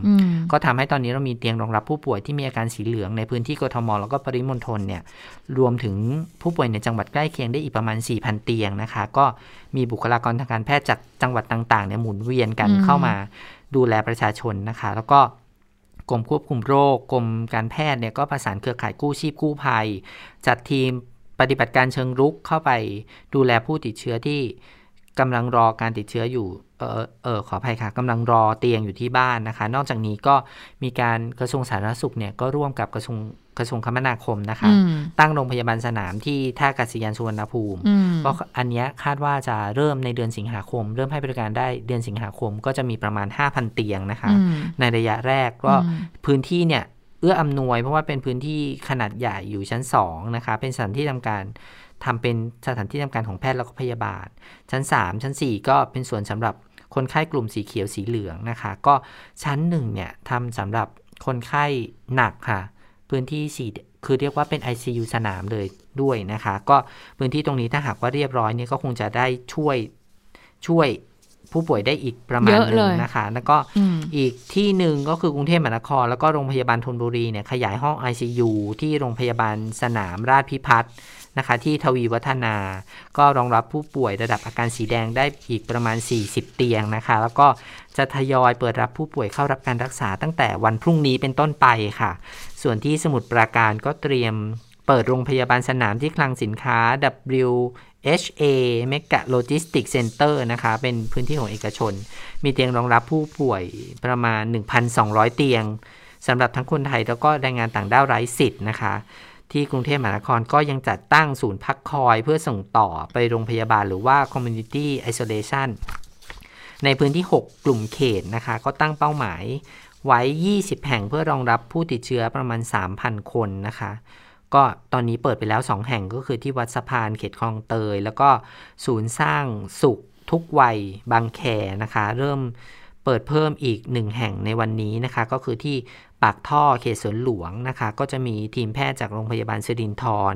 ก็ทำให้ตอนนี้เรามีเตียงรองรับผู้ป่วยที่มีอาการสีเหลืองในพื้นที่กทมแล้วก็ปริมณฑลเนี่ยรวมถึงผู้ป่วยในจังหวัดใกล้เคียงได้อีกประมาณ 4,000 เตียงนะคะ ก็มีบุคลากรทางการแพทย์จากจังหวัดต่างๆเนี่ยหมุนเวียนกันเข้ามาดูแลประชาชนนะคะ แล้วก็ กรมควบคุมโรคกรมการแพทย์เนี่ยก็ประสานเครือข่ายกู้ชีพกู้ภัย จัดทีมปฏิบัติการเชิงรุกเข้าไปดูแลผู้ติดเชื้อที่กำลังรอการติดเชื้ออยู่ เออเออขออภัยค่ะกำลังรอเตียงอยู่ที่บ้านนะคะ นอกจากนี้ก็มีการกระทรวงสาธารณสุขเนี่ยก็ร่วมกับกระทรวง กระทรวงคมนาคมนะคะ ตั้งโรงพยาบาลสนามที่ท่าอากาศยานสุวรรณภูมิก็อันนี้คาดว่าจะเริ่มในเดือนสิงหาคม เริ่มให้บริการได้เดือนสิงหาคมก็จะมีประมาณ 5,000 เตียงนะคะ ในระยะแรกก็พื้นที่เนี่ยเอื้ออำนวยเพราะว่าเป็นพื้นที่ขนาดใหญ่อยู่ชั้น 2 นะคะ เป็นสถานที่ทำการทำเป็นสถานที่ทำการของแพทย์แล้วก็พยาบาล ชั้น 3 ชั้น 4 ก็เป็นส่วนสำหรับคนไข้กลุ่มสีเขียวสีเหลืองนะคะ ก็ชั้น1เนี่ยทำสำหรับคนไข้หนักค่ะ พื้นที่คือเรียกว่าเป็น ICU สนามเลยด้วยนะคะ ก็พื้นที่ตรงนี้ถ้าหากว่าเรียบร้อยเนี่ยก็คงจะได้ช่วยช่วยผู้ป่วยได้อีกประมาณนึงนะคะ แล้วก็อีกที่หนึ่งก็คือกรุงเทพมหานคร แล้วก็โรงพยาบาลธนบุรีเนี่ยขยายห้อง ICU ที่โรงพยาบาลสนามราชพิพัฒน์นะคะ ที่ทวีวัฒนา ก็รองรับผู้ป่วยระดับอาการสีแดงได้อีกประมาณ 40 เตียงนะคะ แล้วก็จะทยอยเปิดรับผู้ป่วยเข้ารับการรักษาตั้งแต่วันพรุ่งนี้เป็นต้นไปค่ะ ส่วนที่สมุทรปราการก็เตรียมเปิดโรงพยาบาลสนามที่คลังสินค้า W HA Mega Logistics Center นะคะ เป็นพื้นที่ของเอกชน มีเตียงรองรับผู้ป่วยประมาณ 1,200 เตียงสำหรับทั้งคนไทยแล้วก็แรงงานต่างด้าวไร้สิทธิ์นะคะ ที่กรุงเทพมหานครก็ยังจัดตั้งศูนย์พักคอยเพื่อส่งต่อไปโรงพยาบาลหรือว่า Community Isolation ในพื้นที่ 6 กลุ่มเขตนะคะ ก็ตั้งเป้าหมาย ไว้ 20 แห่งเพื่อรองรับผู้ติดเชื้อประมาณ 3,000 คนนะคะ ก็ตอนนี้เปิดไปแล้ว 2 แห่งก็คือที่วัดสะพานเขตคลองเตย แล้วก็ศูนย์สร้างสุขทุกวัยบางแคนะคะ เริ่มเปิดเพิ่มอีก 1 แห่งในวันนี้นะคะ ก็คือที่ปากท่อเขตสวนหลวงนะคะ ก็จะมีทีมแพทย์จากโรงพยาบาลสิรินทร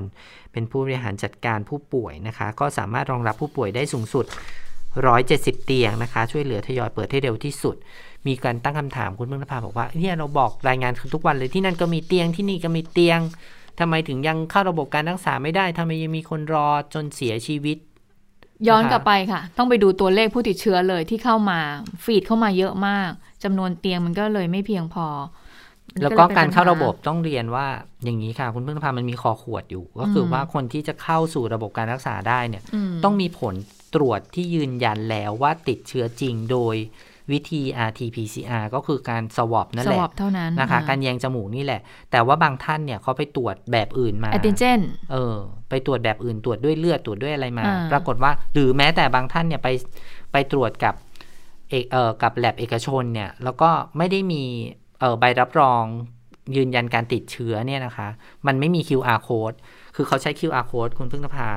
เป็นผู้บริหารจัดการผู้ป่วยนะคะ ก็สามารถรองรับผู้ป่วยได้สูงสุด 170 เตียงนะคะ ช่วยเหลือทยอยเปิดให้เร็วที่สุด มีการตั้งคำถามคุณเมืองนภาบอกว่าเนี่ยเราบอกรายงานทุกวันเลยที่นั่นก็มีเตียงที่นี่ก็มีเตียงทำไมถึงยังเข้าระบบการรักษาไม่ได้ทำไมยังมีคนรอจนเสียชีวิต ย้อนกลับไปค่ะ ต้องไปดูตัวเลขผู้ติดเชื้อเลยที่เข้ามาฟีดเข้ามาเยอะมากจำนวนเตียงมันก็เลยไม่เพียงพอ แล้วก็การเข้าระบบต้องเรียนว่าอย่างนี้ค่ะ คุณเพิ่งพามันมีคอขวดอยู่ ก็คือว่าคนที่จะเข้าสู่ระบบการรักษาได้เนี่ย ต้องมีผลตรวจที่ยืนยันแล้วว่าติดเชื้อจริงโดย วิธี RT-PCR ก็คือการสวอปนั่นแหละสวอปเท่านั้นนะคะ การแยงจมูกนี่แหละ แต่ว่าบางท่านเนี่ยเขาไปตรวจแบบอื่นมาแอนติเจนเออ ไปตรวจแบบอื่นตรวจด้วยเลือดตรวจด้วยอะไรมา ปรากฏว่า หรือแม้แต่บางท่านเนี่ยไปไปตรวจกับเอกเอ่อกับแลบเอกชนเนี่ย แล้วก็ไม่ได้มีเออใบรับรองยืนยันการติดเชื้อเนี่ยนะคะ มันไม่มี QR code คือเขาใช้ QR code คุณพึ่งนภา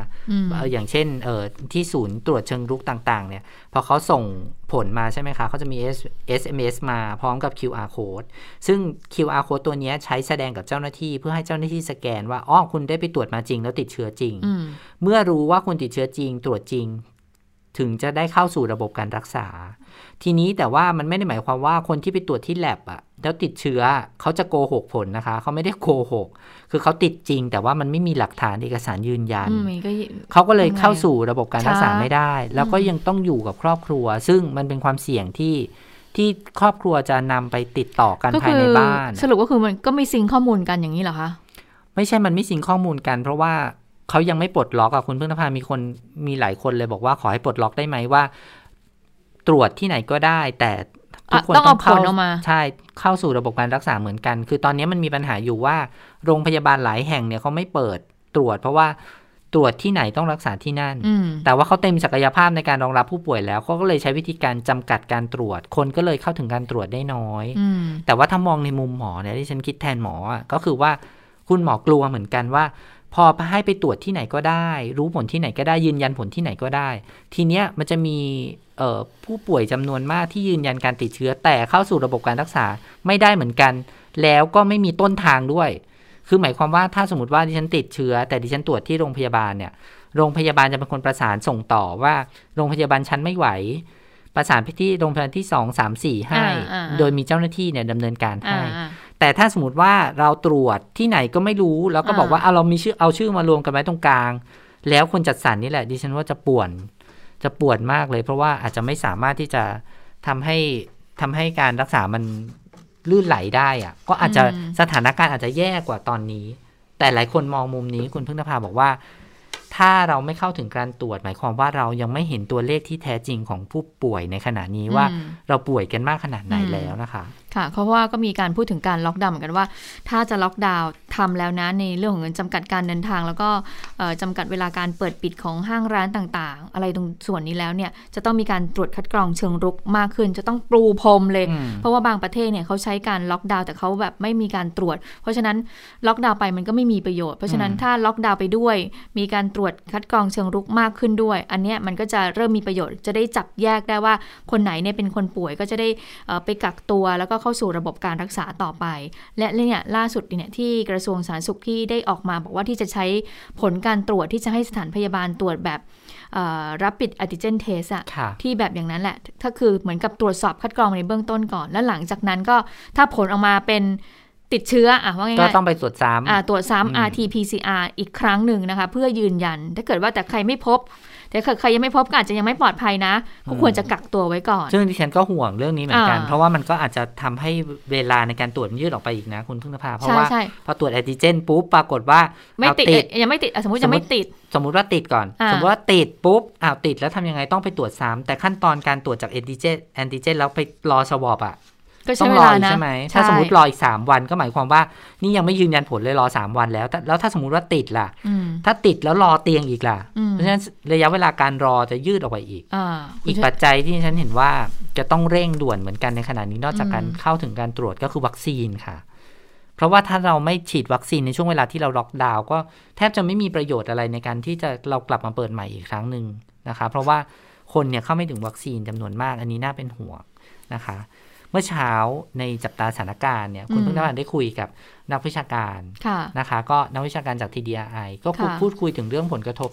อย่างเช่นเอ่อที่ศูนย์ตรวจเชิงรุกต่างๆ เนี่ย พอเขาส่งผลมาใช่ไหมคะเขาจะมี SMS มาพร้อมกับ QR code ซึ่ง QR code ตัวนี้ใช้แสดงกับเจ้าหน้าที่ เพื่อให้เจ้าหน้าที่สแกนว่าอ๋อคุณได้ไปตรวจมาจริงแล้วติดเชื้อจริง เมื่อรู้ว่าคุณติดเชื้อจริง ตรวจจริง ถึงจะได้เข้าสู่ระบบการรักษา ทีนี้แต่ว่ามันไม่ได้หมายความว่าคนที่ไปตรวจที่แลบอะแล้วติดเชื้อเขาจะโกหกผลนะคะ เขาไม่ได้โกหก คือเขาติดจริง แต่ว่ามันไม่มีหลักฐานเอกสารยืนยัน เขาก็เลยเข้าสู่ระบบการรักษาไม่ได้ แล้วก็ยังต้องอยู่กับครอบครัว ซึ่งมันเป็นความเสี่ยงที่ที่ครอบครัวจะนำไปติดต่อกันภายในบ้าน สรุปก็คือมันก็ไม่ซิงข้อมูลกันอย่างนี้เหรอคะ ไม่ใช่มันไม่ซิงข้อมูลกัน เพราะว่า เขายังไม่ปลดล็อกอะคุณเพิ่งนภามีคนมีหลายคนเลยบอกว่าขอให้ปลดล็อกได้ไหมว่า ตรวจที่ไหนก็ได้ แต่ทุกคนต้องเข้าใช่เข้าสู่ระบบการรักษาเหมือนกัน คือตอนนี้มันมีปัญหาอยู่ว่า โรงพยาบาลหลายแห่งเนี่ยเขาไม่เปิดตรวจ เพราะว่าตรวจที่ไหนต้องรักษาที่นั่น แต่ว่าเขาเต็มศักยภาพในการรองรับผู้ป่วยแล้วเขาก็เลยใช้วิธีการจำกัดการตรวจ คนก็เลยเข้าถึงการตรวจได้น้อย แต่ว่าถ้ามองในมุมหมอเนี่ยที่ฉันคิดแทนหมอก็คือว่าคุณหมอกลัวเหมือนกันว่า พอให้ไปตรวจที่ไหนก็ได้ รู้ผลที่ไหนก็ได้ยืนยันผลที่ไหนก็ได้ ทีเนี้ยมันจะมีผู้ป่วยจำนวนมากที่ยืนยันการติดเชื้อ แต่เข้าสู่ระบบการรักษาไม่ได้เหมือนกัน แล้วก็ไม่มีต้นทางด้วย คือหมายความว่าถ้าสมมติว่าดิฉันติดเชื้อ แต่ดิฉันตรวจที่โรงพยาบาลเนี่ยโรงพยาบาลจะเป็นคนประสานส่งต่อว่า โรงพยาบาลชั้นไม่ไหว ประสานไปที่โรงพยาบาลที่สองสามสี่ให้ โดยมีเจ้าหน้าที่เนี่ยดำเนินการให้ แต่ถ้าสมมติว่าเราตรวจที่ไหนก็ไม่รู้ แล้วก็บอกว่าเอาเรามีชื่อเอาชื่อมารวมกันไว้ตรงกลาง แล้วคนจัดสรรนี่แหละดิฉันว่าจะป่วนจะปวดมากเลย เพราะว่าอาจจะไม่สามารถที่จะทำให้ทำให้การรักษามันลื่นไหลได้อะก็อาจจะสถานการณ์อาจจะแย่กว่าตอนนี้ แต่หลายคนมองมุมนี้คุณพึ่งนภาบอกว่า ถ้าเราไม่เข้าถึงการตรวจ หมายความว่าเรายังไม่เห็นตัวเลขที่แท้จริงของผู้ป่วยในขณะนี้ว่า เราป่วยกันมากขนาดไหนแล้วนะคะ ค่ะเพราะว่าก็มีการพูดถึงการล็อกดาวน์เหมือนกันว่า ถ้าจะล็อกดาวน์ทำแล้วนะในเรื่องของเงินจำกัดการเดินทาง แล้วก็จำกัดเวลาการเปิดปิดของห้างร้านต่างๆ อะไรตรงส่วนนี้แล้วเนี่ยจะต้องมีการตรวจคัดกรองเชิงรุกมากขึ้น จะต้องปรูพรมเลย เพราะว่าบางประเทศเนี่ยเขาใช้การล็อกดาวน์แต่เขาแบบไม่มีการตรวจ เพราะฉะนั้นล็อกดาวน์ไปมันก็ไม่มีประโยชน์เพราะฉะนั้นถ้าล็อกดาวน์ไปด้วย มีการตรวจคัดกรองเชิงรุกมากขึ้นด้วย อันนี้มันก็จะเริ่มมีประโยชน์จะได้จับแยกได้ว่าคนไหนเนี่ยเป็นคนป่วยก็จะได้ไปกักตัวแล้วก็เข้าสู่ระบบการรักษาต่อไป และเนี่ยล่าสุดเนี่ยที่กระทรวงสาธารณสุขที่ได้ออกมาบอกว่าที่จะใช้ผลการตรวจที่จะให้สถานพยาบาลตรวจแบบรับปิดอัติเจนเทสอะที่แบบอย่างนั้นแหละถ้าคือเหมือนกับตรวจสอบคัดกรองในเบื้องต้นก่อน แล้วหลังจากนั้นก็ถ้าผลออกมาเป็นติดเชื้ออะว่าไงก็ต้องไปตรวจซ้ำอ่าตรวจซ้ำ rt pcr อีกครั้งหนึ่งนะคะ เพื่อยืนยัน ถ้าเกิดว่าแต่ใครไม่พบ แต่ใครยังไม่พบก็อาจจะยังไม่ปลอดภัยนะก็ควรจะกักตัวไว้ก่อน ซึ่งดิฉันก็ห่วงเรื่องนี้เหมือนกัน เพราะว่ามันก็อาจจะทำให้เวลาในการตรวจยืดออกไปอีกนะ คุณพึ่งนภาเพราะว่าพอตรวจแอนติเจนปุ๊บปรากฏว่าไม่ติดยังไม่ติดสมมติจะไม่ติด สมมุติว่าติดก่อน สมมติว่าติดปุ๊บอ้าวติดแล้วทำยังไงต้องไปตรวจซ้ำแต่ขั้นตอนการตรวจจากแอนติเจนแอนติเจนแล้วไปรอสวอปอะ ต้องรอใช่ไหมถ้าสมมติรออีกสามวันก็หมายความว่า นี่ยังไม่ยืนยันผลเลยรอสามวันแล้ว แล้วถ้าสมมติว่าติดล่ะ ถ้าติดแล้วรอเตียงอีกล่ะ เพราะฉะนั้นระยะเวลาการรอจะยืดออกไปอีก อีกปัจจัยที่ฉันเห็นว่าจะต้องเร่งด่วนเหมือนกันในขณะนี้นอกจากการเข้าถึงการตรวจก็คือวัคซีนค่ะ เพราะว่าถ้าเราไม่ฉีดวัคซีนในช่วงเวลาที่เราล็อกดาวน์ก็แทบจะไม่มีประโยชน์อะไรในการที่จะเรากลับมาเปิดใหม่อีกครั้งหนึ่งนะคะ เพราะว่าคนเนี่ยเข้าไม่ถึงวัคซีนจำนวนมากอันนี้น่าเป็นห่วงนะคะ มื่อเช้าในจับตาสถานการณ์เนี่ยคุณเพิ่งได้คุยกับนักวิชาการนะคะก็นักวิชาการจาก TDI ก็พูดคุยถึงเรื่องผลกระทบ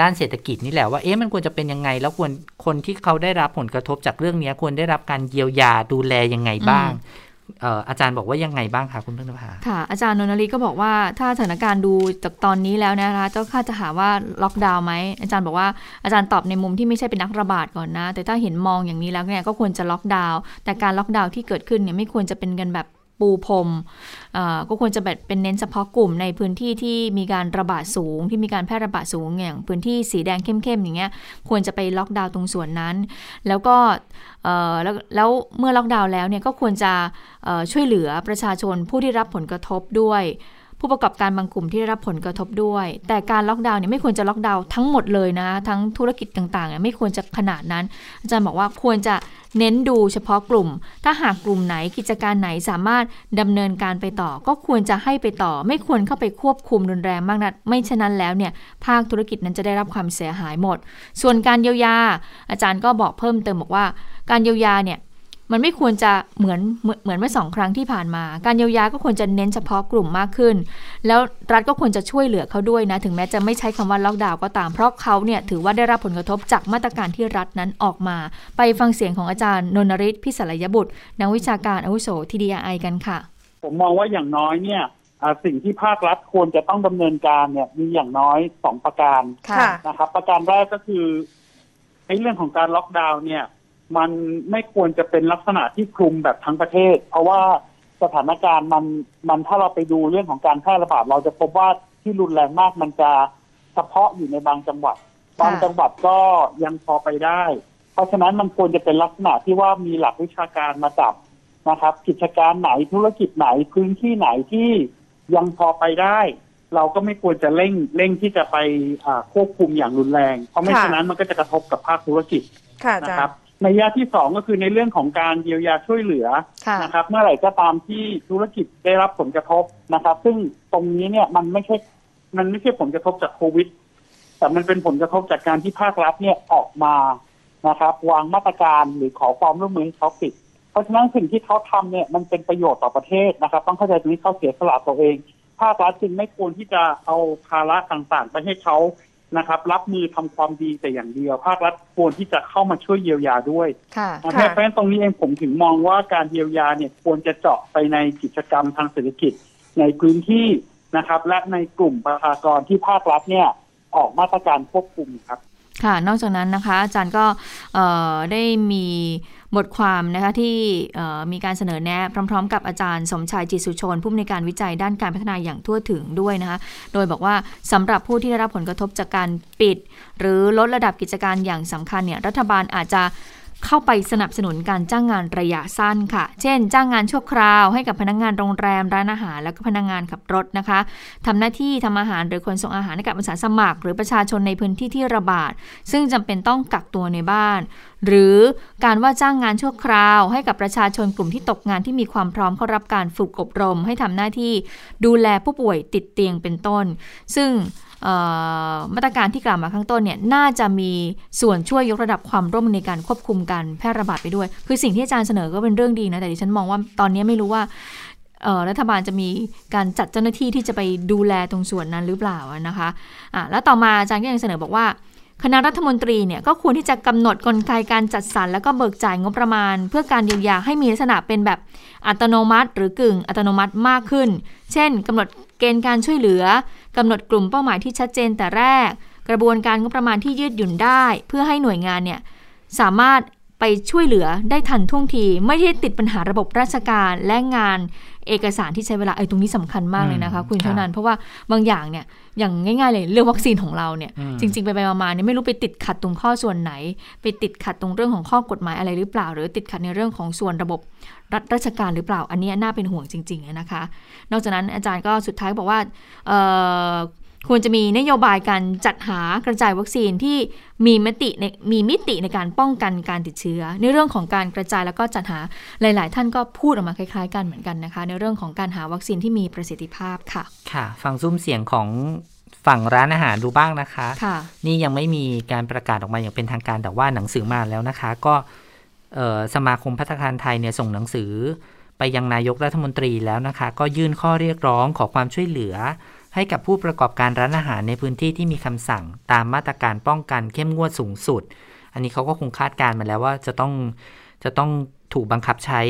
ด้านเศรษฐกิจนี่แหละว่าเอ๊ะมันควรจะเป็นยังไง แล้วควรคนที่เขาได้รับผลกระทบจากเรื่องนี้ควรได้รับการเยียวยาดูแลยังไงบ้าง อาจารย์บอกว่ายังไงบ้างคะคุณพึ่งนภาค่ะ อาจารย์นนทรีก็บอกว่าถ้าสถานการณ์ดูจากตอนนี้แล้วนะคะเจ้าข้าจะหาว่าล็อกดาวน์ไหมอาจารย์บอกว่าอาจารย์ตอบในมุมที่ไม่ใช่เป็นนักระบาดก่อนนะ แต่ถ้าเห็นมองอย่างนี้แล้วเนี่ยก็ควรจะล็อกดาวน์แต่การล็อกดาวน์ที่เกิดขึ้นเนี่ยไม่ควรจะเป็นกันแบบ ปูพรมก็ควรจะแบบเป็นเน้นเฉพาะกลุ่มในพื้นที่ที่มีการระบาดสูง ที่มีการแพร่ระบาดสูงอย่างพื้นที่สีแดงเข้มๆอย่างเงี้ยควรจะไปล็อกดาวน์ตรงส่วนนั้น แล้วก็แล้วแล้วเมื่อล็อกดาวน์แล้วเนี่ยก็ควรจะช่วยเหลือประชาชนผู้ที่รับผลกระทบด้วย ผู้ประกอบการบางกลุ่มที่ได้รับผลกระทบด้วย แต่การล็อกดาวน์เนี่ยไม่ควรจะล็อกดาวน์ทั้งหมดเลยนะ ทั้งธุรกิจต่างๆเนี่ยไม่ควรจะขนาดนั้น อาจารย์บอกว่าควรจะเน้นดูเฉพาะกลุ่ม ถ้าหากกลุ่มไหนกิจการไหนสามารถดำเนินการไปต่อ ก็ควรจะให้ไปต่อ ไม่ควรเข้าไปควบคุมรุนแรงมากนัก ไม่ฉะนั้นแล้วเนี่ยภาคธุรกิจนั้นจะได้รับความเสียหายหมด ส่วนการเยียวยา อาจารย์ก็บอกเพิ่มเติมบอกว่า การเยียวยาเนี่ย มันไม่ควรจะเหมือนเหมือนเมื่อสองครั้งที่ผ่านมา การเยียวยาก็ควรจะเน้นเฉพาะกลุ่มมากขึ้น แล้วรัฐก็ควรจะช่วยเหลือเขาด้วยนะ ถึงแม้จะไม่ใช้คำว่าล็อกดาวน์ก็ตาม เพราะเขาเนี่ยถือว่าได้รับผลกระทบจากมาตรการที่รัฐนั้นออกมา ไปฟังเสียงของอาจารย์นนริศพิศรยบุตร นักวิชาการอาวุโสทีดีไอกันค่ะ ผมมองว่าอย่างน้อยเนี่ยสิ่งที่ภาครัฐควรจะต้องดำเนินการเนี่ยมีอย่างน้อยสองประการนะครับ ประการแรกก็คือในเรื่องของการล็อกดาวน์เนี่ย มันไม่ควรจะเป็นลักษณะที่คลุมแบบทั้งประเทศ เพราะว่าสถานการณ์มันมันถ้าเราไปดูเรื่องของการแพร่ระบาดเราจะพบว่าที่รุนแรงมากมันจะเฉพาะอยู่ในบางจังหวัด บางจังหวัดก็ยังพอไปได้ เพราะฉะนั้นมันควรจะเป็นลักษณะที่ว่ามีหลักวิชาการมาจับนะครับ กิจการไหนธุรกิจไหนพื้นที่ไหนที่ยังพอไปได้ เราก็ไม่ควรจะเร่งเร่งที่จะไปควบคุมอย่างรุนแรง เพราะไม่ฉะนั้นมันก็จะกระทบกับภาคธุรกิจนะครับ ในยะที่สองก็คือในเรื่องของการเยียวยาช่วยเหลือนะครับ เมื่อไหร่ก็ตามที่ธุรกิจได้รับผลกระทบนะครับ ซึ่งตรงนี้เนี่ยมันไม่ใช่มันไม่ใช่ผลกระทบจากโควิด แต่มันเป็นผลกระทบจากการที่ภาครัฐเนี่ยออกมานะครับ วางมาตรการหรือขอความร่วมมือให้เขาปิด เพราะฉะนั้นสิ่งที่เขาทำเนี่ยมันเป็นประโยชน์ต่อประเทศนะครับ ต้องเข้าใจตรงนี้เขาเสียสละตัวเอง ภาครัฐจึงไม่ควรที่จะเอาภาระต่างๆ ไปให้เขา นะครับ รับมือทำความดีแต่อย่างเดียว ภาครัฐควรที่จะเข้ามาช่วยเยียวยาด้วยเพราะฉะนั้นตรงนี้เองผมถึงมองว่าการเยียวยาเนี่ยควรจะเจาะไปในกิจกรรมทางเศรษฐกิจในพื้นที่นะครับ และในกลุ่มประชากรที่ภาครัฐเนี่ยออกมาตรการควบคุมครับ ค่ะ นอกจากนั้นนะคะ อาจารย์ก็ได้มีบทความนะคะที่มีการเสนอแนะพร้อม ๆ กับอาจารย์สมชายจิตสุชน ผู้อำนวยการวิจัยด้านการพัฒนาอย่างทั่วถึงด้วยนะคะ โดยบอกว่าสำหรับผู้ที่ได้รับผลกระทบจากการปิด หรือลดระดับกิจการอย่างสำคัญเนี่ยรัฐบาลอาจจะ เข้าไปสนับสนุนการจ้างงานระยะสั้นค่ะ เช่น จ้างงานชั่วคราวให้กับพนักงงานโรงแรมร้านอาหาร แล้วก็พนักงงานขับรถนะคะทำหน้าที่ทำอาหารหรือคนส่งอาหารให้กับอาสาสมัคร หรือประชาชนในพื้นที่ที่ระบาด ซึ่งจำเป็นต้องกักตัวในบ้าน หรือการว่าจ้างงานชั่วคราว ให้กับประชาชนกลุ่มที่ตกงานที่มีความพร้อมเข้ารับการฝึกอบรม ให้ทำหน้าที่ดูแลผู้ป่วยติดเตียงเป็นต้น ซึ่ง มาตรการที่กล่าวมาข้างต้นเนี่ยน่าจะมีส่วนช่วยยกระดับความร่วมมือในการควบคุมการแพร่ระบาดไปด้วย คือสิ่งที่อาจารย์เสนอก็เป็นเรื่องดีนะ แต่ดิฉันมองว่าตอนนี้ไม่รู้ว่ารัฐบาลจะมีการจัดเจ้าหน้าที่ที่จะไปดูแลตรงส่วนนั้นหรือเปล่านะคะะแล้วต่อมาอาจารย์ก็ยังเสนอบอกว่าคณะรัฐมนตรีเนี่ยก็ควรที่จะกำหนดกลไกการจัดสรรแล้วก็เบิกจ่ายงบประมาณ เพื่อการเยียวยาให้มีลักษณะเป็นแบบอัตโนมัติ หรือกึ่งอัตโนมัติมากขึ้น เช่นกำหนด เกณฑ์การช่วยเหลือกำหนดกลุ่มเป้าหมายที่ชัดเจนแต่แรก กระบวนการงบประมาณที่ยืดหยุ่นได้ เพื่อให้หน่วยงานเนี่ยสามารถไปช่วยเหลือได้ทันท่วงที ไม่ได้ติดปัญหาระบบราชการและงาน เอกสารที่ใช้เวลาไอ้ตรงนี้สำคัญมากเลยนะคะ คุณเท่านั้นเพราะว่าบางอย่างเนี่ยอย่างง่ายๆเลยเรื่องวัคซีนของเราเนี่ยจริง ๆ ไปไปมาๆเนี่ยไม่รู้ไปติดขัดตรงข้อส่วนไหน ไปติดขัดตรงเรื่องของข้อกฎหมายอะไรหรือเปล่า หรือติดขัดในเรื่องของส่วนระบบรัฐราชการหรือเปล่า อันนี้น่าเป็นห่วงจริงๆนะคะ นอกจากนั้นอาจารย์ก็สุดท้ายบอกว่า ควรจะมีนโยบายการจัดหากระจายวัคซีนที่มีมติในมีมิติในการป้องกันการติดเชื้อ ในเรื่องของการกระจายแล้วก็จัดหาหลาย ๆ ท่านก็พูดออกมาคล้าย ๆ กันเหมือนกันนะคะ ในเรื่องของการหาวัคซีนที่มีประสิทธิภาพค่ะ ค่ะ ฟังซุ้มเสียงของฝั่งร้านอาหารดูบ้างนะคะค่ะนี่ยังไม่มีการประกาศออกมาอย่างเป็นทางการแต่ว่าหนังสือมาแล้วนะคะ ก็สมาคมพัฒนาไทยเนี่ยส่งหนังสือไปยังนายกรัฐมนตรีแล้วนะคะ ก็ยื่นข้อเรียกร้องขอความช่วยเหลือ ให้กับผู้ประกอบการร้านอาหารในพื้นที่ที่มีคำสั่งตามมาตรการป้องกันเข้มงวดสูงสุด อันนี้เขาก็คงคาดการมาแล้วว่าจะต้องจะต้องถูกบังคับใช้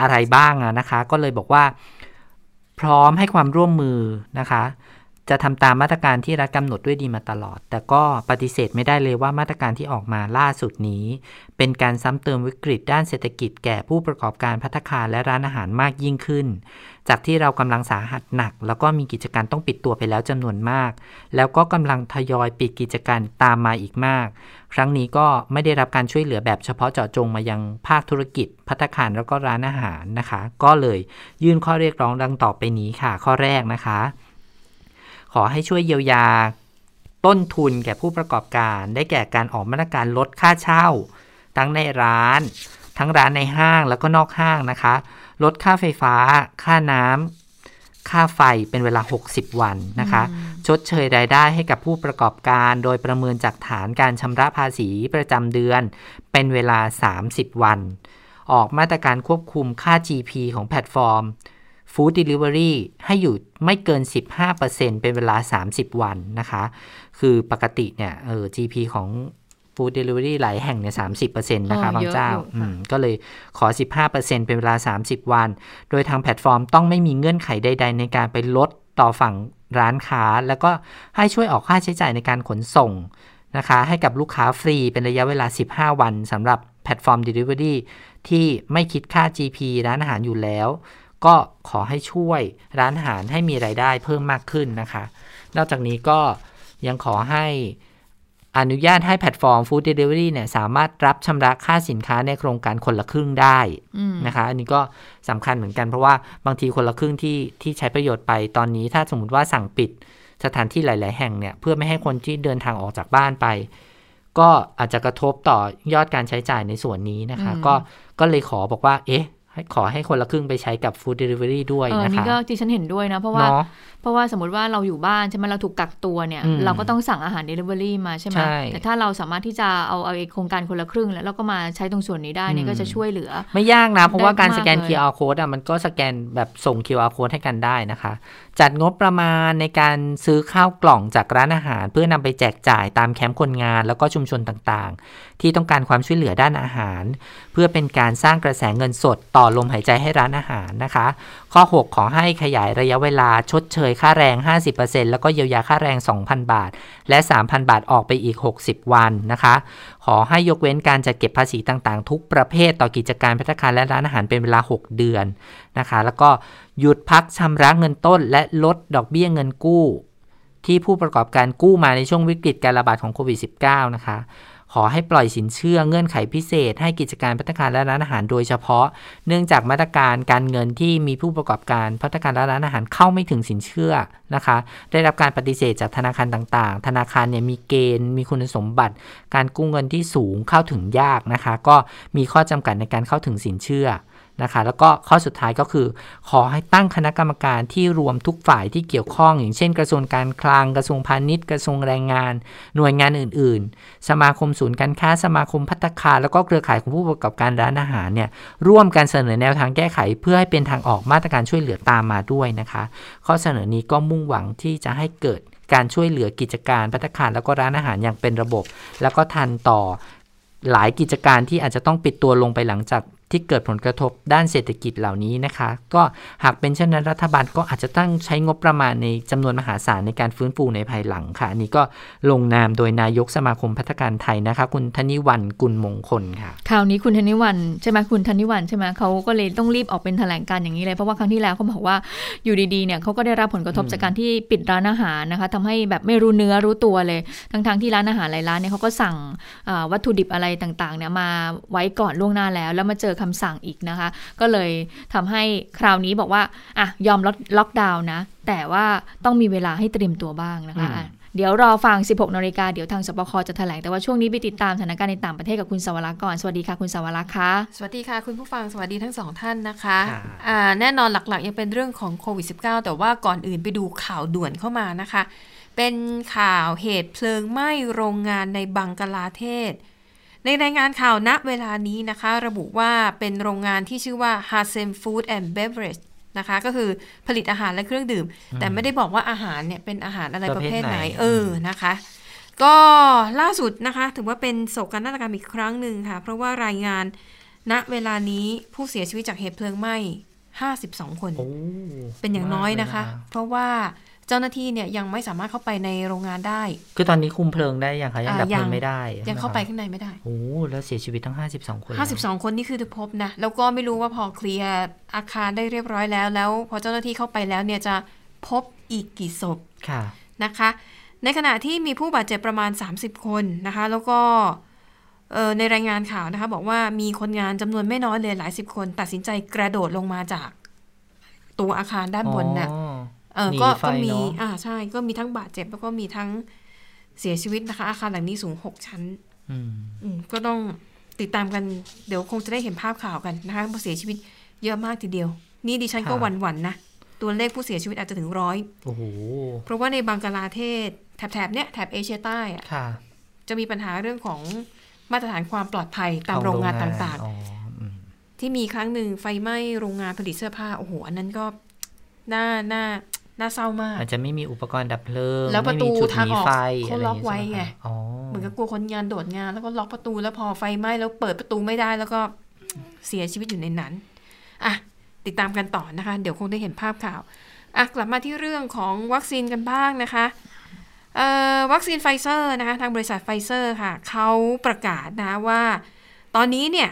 อะไรบ้างนะคะ ก็เลยบอกว่า พร้อมให้ความร่วมมือนะคะ จะทำตามมาตรการที่รัฐกำหนดด้วยดีมาตลอด แต่ก็ปฏิเสธไม่ได้เลยว่ามาตรการที่ออกมาล่าสุดนี้ เป็นการซ้ำเติมวิกฤตด้านเศรษฐกิจแก่ผู้ประกอบการพัตคารและร้านอาหารมากยิ่งขึ้น จากที่เรากำลังสาหัสหนัก แล้วก็มีกิจการต้องปิดตัวไปแล้วจำนวนมาก แล้วก็กำลังทยอยปิดกิจการตามมาอีกมาก ครั้งนี้ก็ไม่ได้รับการช่วยเหลือแบบเฉพาะเจาะจงมายังภาคธุรกิจ พัตคารแล้วก็ร้านอาหารนะคะ ก็เลยยื่นข้อเรียกร้องดังต่อไปนี้ค่ะ ข้อแรกนะคะ ขอให้ช่วยเยียวยา ต้นทุนแก่ผู้ประกอบการ ได้แก่การออกมาตรการลดค่าเช่า ทั้งในร้าน ทั้งร้านในห้างแล้วก็นอกห้างนะคะ ลดค่าไฟฟ้า ค่าน้ำค่าไฟเป็นเวลา 60 วันนะคะ ชดเชยรายได้ให้กับผู้ประกอบการ โดยประเมินจากฐานการชำระภาษีประจำเดือน เป็นเวลา 30 วัน ออกมาตรการควบคุมค่า GP ของแพลตฟอร์ม food delivery ให้อยู่ไม่เกิน 15%เป็นเวลา 30 วันนะคะ คือปกติเนี่ยเออ GP ของfood delivery หลายแห่งเนี่ยสามสิบเปอร์เซ็นต์นะคะบางเจ้า ก็เลยขอ15%เป็นเวลา30วัน โดยทางแพลตฟอร์มต้องไม่มีเงื่อนไขใด ๆ ในการไปลดต่อฝั่งร้านค้า แล้วก็ให้ช่วยออกค่าใช้จ่ายในการขนส่งนะคะ ให้กับลูกค้าฟรีเป็นระยะเวลา15วันสำหรับแพลตฟอร์ม Delivery ที่ไม่คิดค่า GP ร้านอาหารอยู่แล้ว ก็ขอให้ช่วยร้านอาหารให้มีรายได้เพิ่มมากขึ้นนะคะ นอกจากนี้ก็ยังขอให้อนุญาตให้แพลตฟอร์ม food delivery เนี่ยสามารถรับชำระค่าสินค้าในโครงการคนละครึ่งได้นะคะ อันนี้ก็สำคัญเหมือนกันเพราะว่าบางทีคนละครึ่งที่ที่ใช้ประโยชน์ไปตอนนี้ถ้าสมมติว่าสั่งปิดสถานที่หลาย ๆ แห่งเนี่ยเพื่อไม่ให้คนที่เดินทางออกจากบ้านไป ก็อาจจะกระทบต่อยอดการใช้จ่ายในส่วนนี้นะคะ ก็ก็เลยขอบอกว่า เอ๊ะ ขอให้คนละครึ่งไปใช้กับ food delivery ด้วยนะคะนี่ก็ที่ฉันเห็นด้วยนะ เพราะว่าเพราะว่าสมมติว่าเราอยู่บ้านใช่ไหมเราถูกกักตัวเนี่ย เราก็ต้องสั่งอาหารเดลิเวอรี่มาใช่ไหมแต่ถ้าเราสามารถที่จะเอาเอาโครงการคนละครึ่ง แล้วเราก็มาใช้ตรงส่วนนี้ได้นี่ก็จะช่วยเหลือ ไม่ยากนะ เพราะว่าการสแกน QR code อะมันก็สแกนแบบส่ง QR code ให้กันได้นะคะ จัดงบประมาณในการซื้อข้าวกล่องจากร้านอาหาร เพื่อนำไปแจกจ่ายตามแคมป์คนงานแล้วก็ชุมชนต่างๆที่ต้องการความช่วยเหลือด้านอาหาร เพื่อเป็นการสร้างกระแสเงินสดต่อลมหายใจให้ร้านอาหารนะคะ ข้อ 6 ขอให้ขยายระยะเวลาชดเชยค่าแรง 50%แล้วก็เยียวยาค่าแรง 2,000 บาท และ 3,000 บาทออกไปอีก 60 วันนะคะ ขอให้ยกเว้นการจัดเก็บภาษีต่างๆ ทุกประเภทต่อกิจการพัฒนาคารและร้านอาหารเป็นเวลา 6 เดือนนะคะ แล้วก็หยุดพักชำระเงินต้น และลดดอกเบี้ยเงินกู้ที่ผู้ประกอบการกู้มาในช่วงวิกฤตการระบาดของโควิด -19 นะคะ ขอให้ปล่อยสินเชื่อเงื่อนไขพิเศษ ให้กิจการพัฒนาและร้านอาหารโดยเฉพาะ เนื่องจากมาตรการการเงินที่มีผู้ประกอบการพัฒนาและร้านอาหารเข้าไม่ถึงสินเชื่อนะคะ ได้รับการปฏิเสธจากธนาคารต่างๆ ธนาคารเนี่ยมีเกณฑ์ มีคุณสมบัติ การกู้เงินที่สูงเข้าถึงยากนะคะ ก็มีข้อจำกัดในการเข้าถึงสินเชื่อ นะคะ แล้วก็ข้อสุดท้ายก็คือ ขอให้ตั้งคณะกรรมการที่รวมทุกฝ่ายที่เกี่ยวข้อง อย่างเช่น กระทรวงการคลังกระทรวงพาณิชย์ กระทรวงแรงงาน หน่วยงานอื่น ๆ สมาคมศูนย์การค้า สมาคมพัตคารแล้วก็เครือข่ายของผู้ประกอบการร้านอาหารเนี่ยร่วมกันเสนอแนวทางแก้ไข เพื่อให้เป็นทางออกมาตรการช่วยเหลือตามมาด้วยนะคะ ข้อเสนอนี้ก็มุ่งหวังที่จะให้เกิดการช่วยเหลือกิจการพัตคารแล้วก็ร้านอาหารอย่างเป็นระบบ แล้วก็ทันต่อหลายกิจการที่อาจจะต้องปิดตัวลงไปหลังจาก ที่เกิดผลกระทบด้านเศรษฐกิจเหล่านี้นะคะ ก็หากเป็นเช่นนั้นรัฐบาลก็อาจจะตั้งใช้งบประมาณในจำนวนมหาศาลในการฟื้นฟูในภายหลังค่ะ อันนี้ก็ลงนามโดยนายกสมาคมพัฒการไทยนะคะ คุณธนิวันกุลมงคลค่ะคราวนี้คุณธนิวันใช่ไหมคุณธนิวันใช่ไหมเขาก็เลยต้องรีบออกเป็นแถลงการอย่างนี้เลยเพราะว่าครั้งที่แล้วเขาบอกว่าอยู่ดีๆเนี่ยเขาก็ได้รับผลกระทบจากการที่ปิดร้านอาหารนะคะทำให้แบบไม่รู้เนื้อรู้ตัวเลย ทั้งๆที่ร้านอาหารหลายร้านเนี่ยเขาก็สั่งวัตถุดิบอะไรต่างๆเนี่ยมาไว้ก่อนล่วงหน้าแล้ว แล้วมาเจอคำสั่งอีกนะคะ ก็เลยทำให้คราวนี้บอกว่าอะยอมล็อกดาวน์นะ แต่ว่าต้องมีเวลาให้เตรียมตัวบ้างนะคะเดี๋ยวรอฟัง 16 นาฬิกา เดี๋ยวทางสปคจะแถลง แต่ว่าช่วงนี้ไปติดตามสถานการณ์ในต่างประเทศกับคุณสวรักษ์ก่อน สวัสดีค่ะคุณสวรักษ์ค่ะ สวัสดีค่ะ คุณผู้ฟัง สวัสดีทั้งสองท่านนะคะะแน่นอนหลักๆ ยังเป็นเรื่องของโควิด -19 แต่ว่าก่อนอื่นไปดูข่าวด่วนเข้ามานะคะ เป็นข่าวเหตุเพลิงไหม้โรงงานในบังกลาเทศ ในรายงานข่าวณเวลานี้นะคะ ระบุว่าเป็นโรงงานที่ชื่อว่า h a s e m Food and Beverage นะคะก็คือผลิตอาหารและเครื่องดื่ม แต่ไม่ได้บอกว่าอาหารเนี่ยเป็นอาหารอะไรประเภทไหนเออนะคะก็ล่าสุดนะคะถือว่าเป็นโศกนาฏกรรมอีกครั้งหนึ่งค่ะ เพราะว่ารายงานณเวลานี้ผู้เสียชีวิตจากเหตุเพลิงไหม้ 52 คน เป็นอย่างน้อยนะคะ เพราะว่า เจ้าหน้าที่เนี่ยยังไม่สามารถเข้าไปในโรงงานได้ คือตอนนี้คุมเพลิงได้ยังคะยังดับเพลิงไม่ได้ยังเข้าไปข้างในไม่ได้โอ้แล้วเสียชีวิตทั้ง 52 คน 52 คนนี่คือถูกพบนะแล้วก็ไม่รู้ว่าพอเคลียร์อาคารได้เรียบร้อยแล้ว แล้ว พอเจ้าหน้าที่เข้าไปแล้วเนี่ยจะพบอีกกี่ศพค่ะนะคะ ในขณะที่มีผู้บาดเจ็บประมาณ 30 คนนะคะ แล้วก็ในรายงานข่าวนะคะบอกว่ามีคนงานจำนวนไม่น้อยเลยหลายสิบคน ตัดสินใจกระโดดลงมาจากตัวอาคารด้านบนนะ่ะ เออก็ก็มีอ่าใช่ก็มีทั้งบาดเจ็บแล้วก็มีทั้งเสียชีวิตนะคะ อาคารหลังนี้สูงหกชั้นอืมก็ต้องติดตามกันเดี๋ยวคงจะได้เห็นภาพข่าวกันนะคะผู้เสียชีวิตเยอะมากทีเดียว นี่ดิฉันก็หวั่นๆนะตัวเลขผู้เสียชีวิตอาจจะถึงร้อยเพราะว่าในบังกลาเทศแถบๆเนี้ยแถบเอเชียใต้อะจะมีปัญหาเรื่องของมาตรฐานความปลอดภัยตามโรงงานต่างๆ ที่มีครั้งหนึ่งไฟไหม้โรงงานผลิตเสื้อผ้าโอ้โหอันนั้นก็น่าน่า น่าเศร้ามากอาจจะไม่มีอุปกรณ์ดับเพลิงแล้วประตูทางออกเขาล็อกไว้ไงเหมือนกับกลัวคนงานโดดงาน แล้วก็ล็อกประตูแล้วพอไฟไหม้แล้วเปิดประตูไม่ได้แล้วก็เสียชีวิตอยู่ในนั้นอะติดตามกันต่อนะคะ เดี๋ยวคงได้เห็นภาพข่าวอะกลับมาที่เรื่องของวัคซีนกันบ้างนะคะวัคซีนไฟเซอร์นะคะ ทางบริษัทไฟเซอร์ค่ะเขาประกาศนะว่า ตอนนี้เนี่ย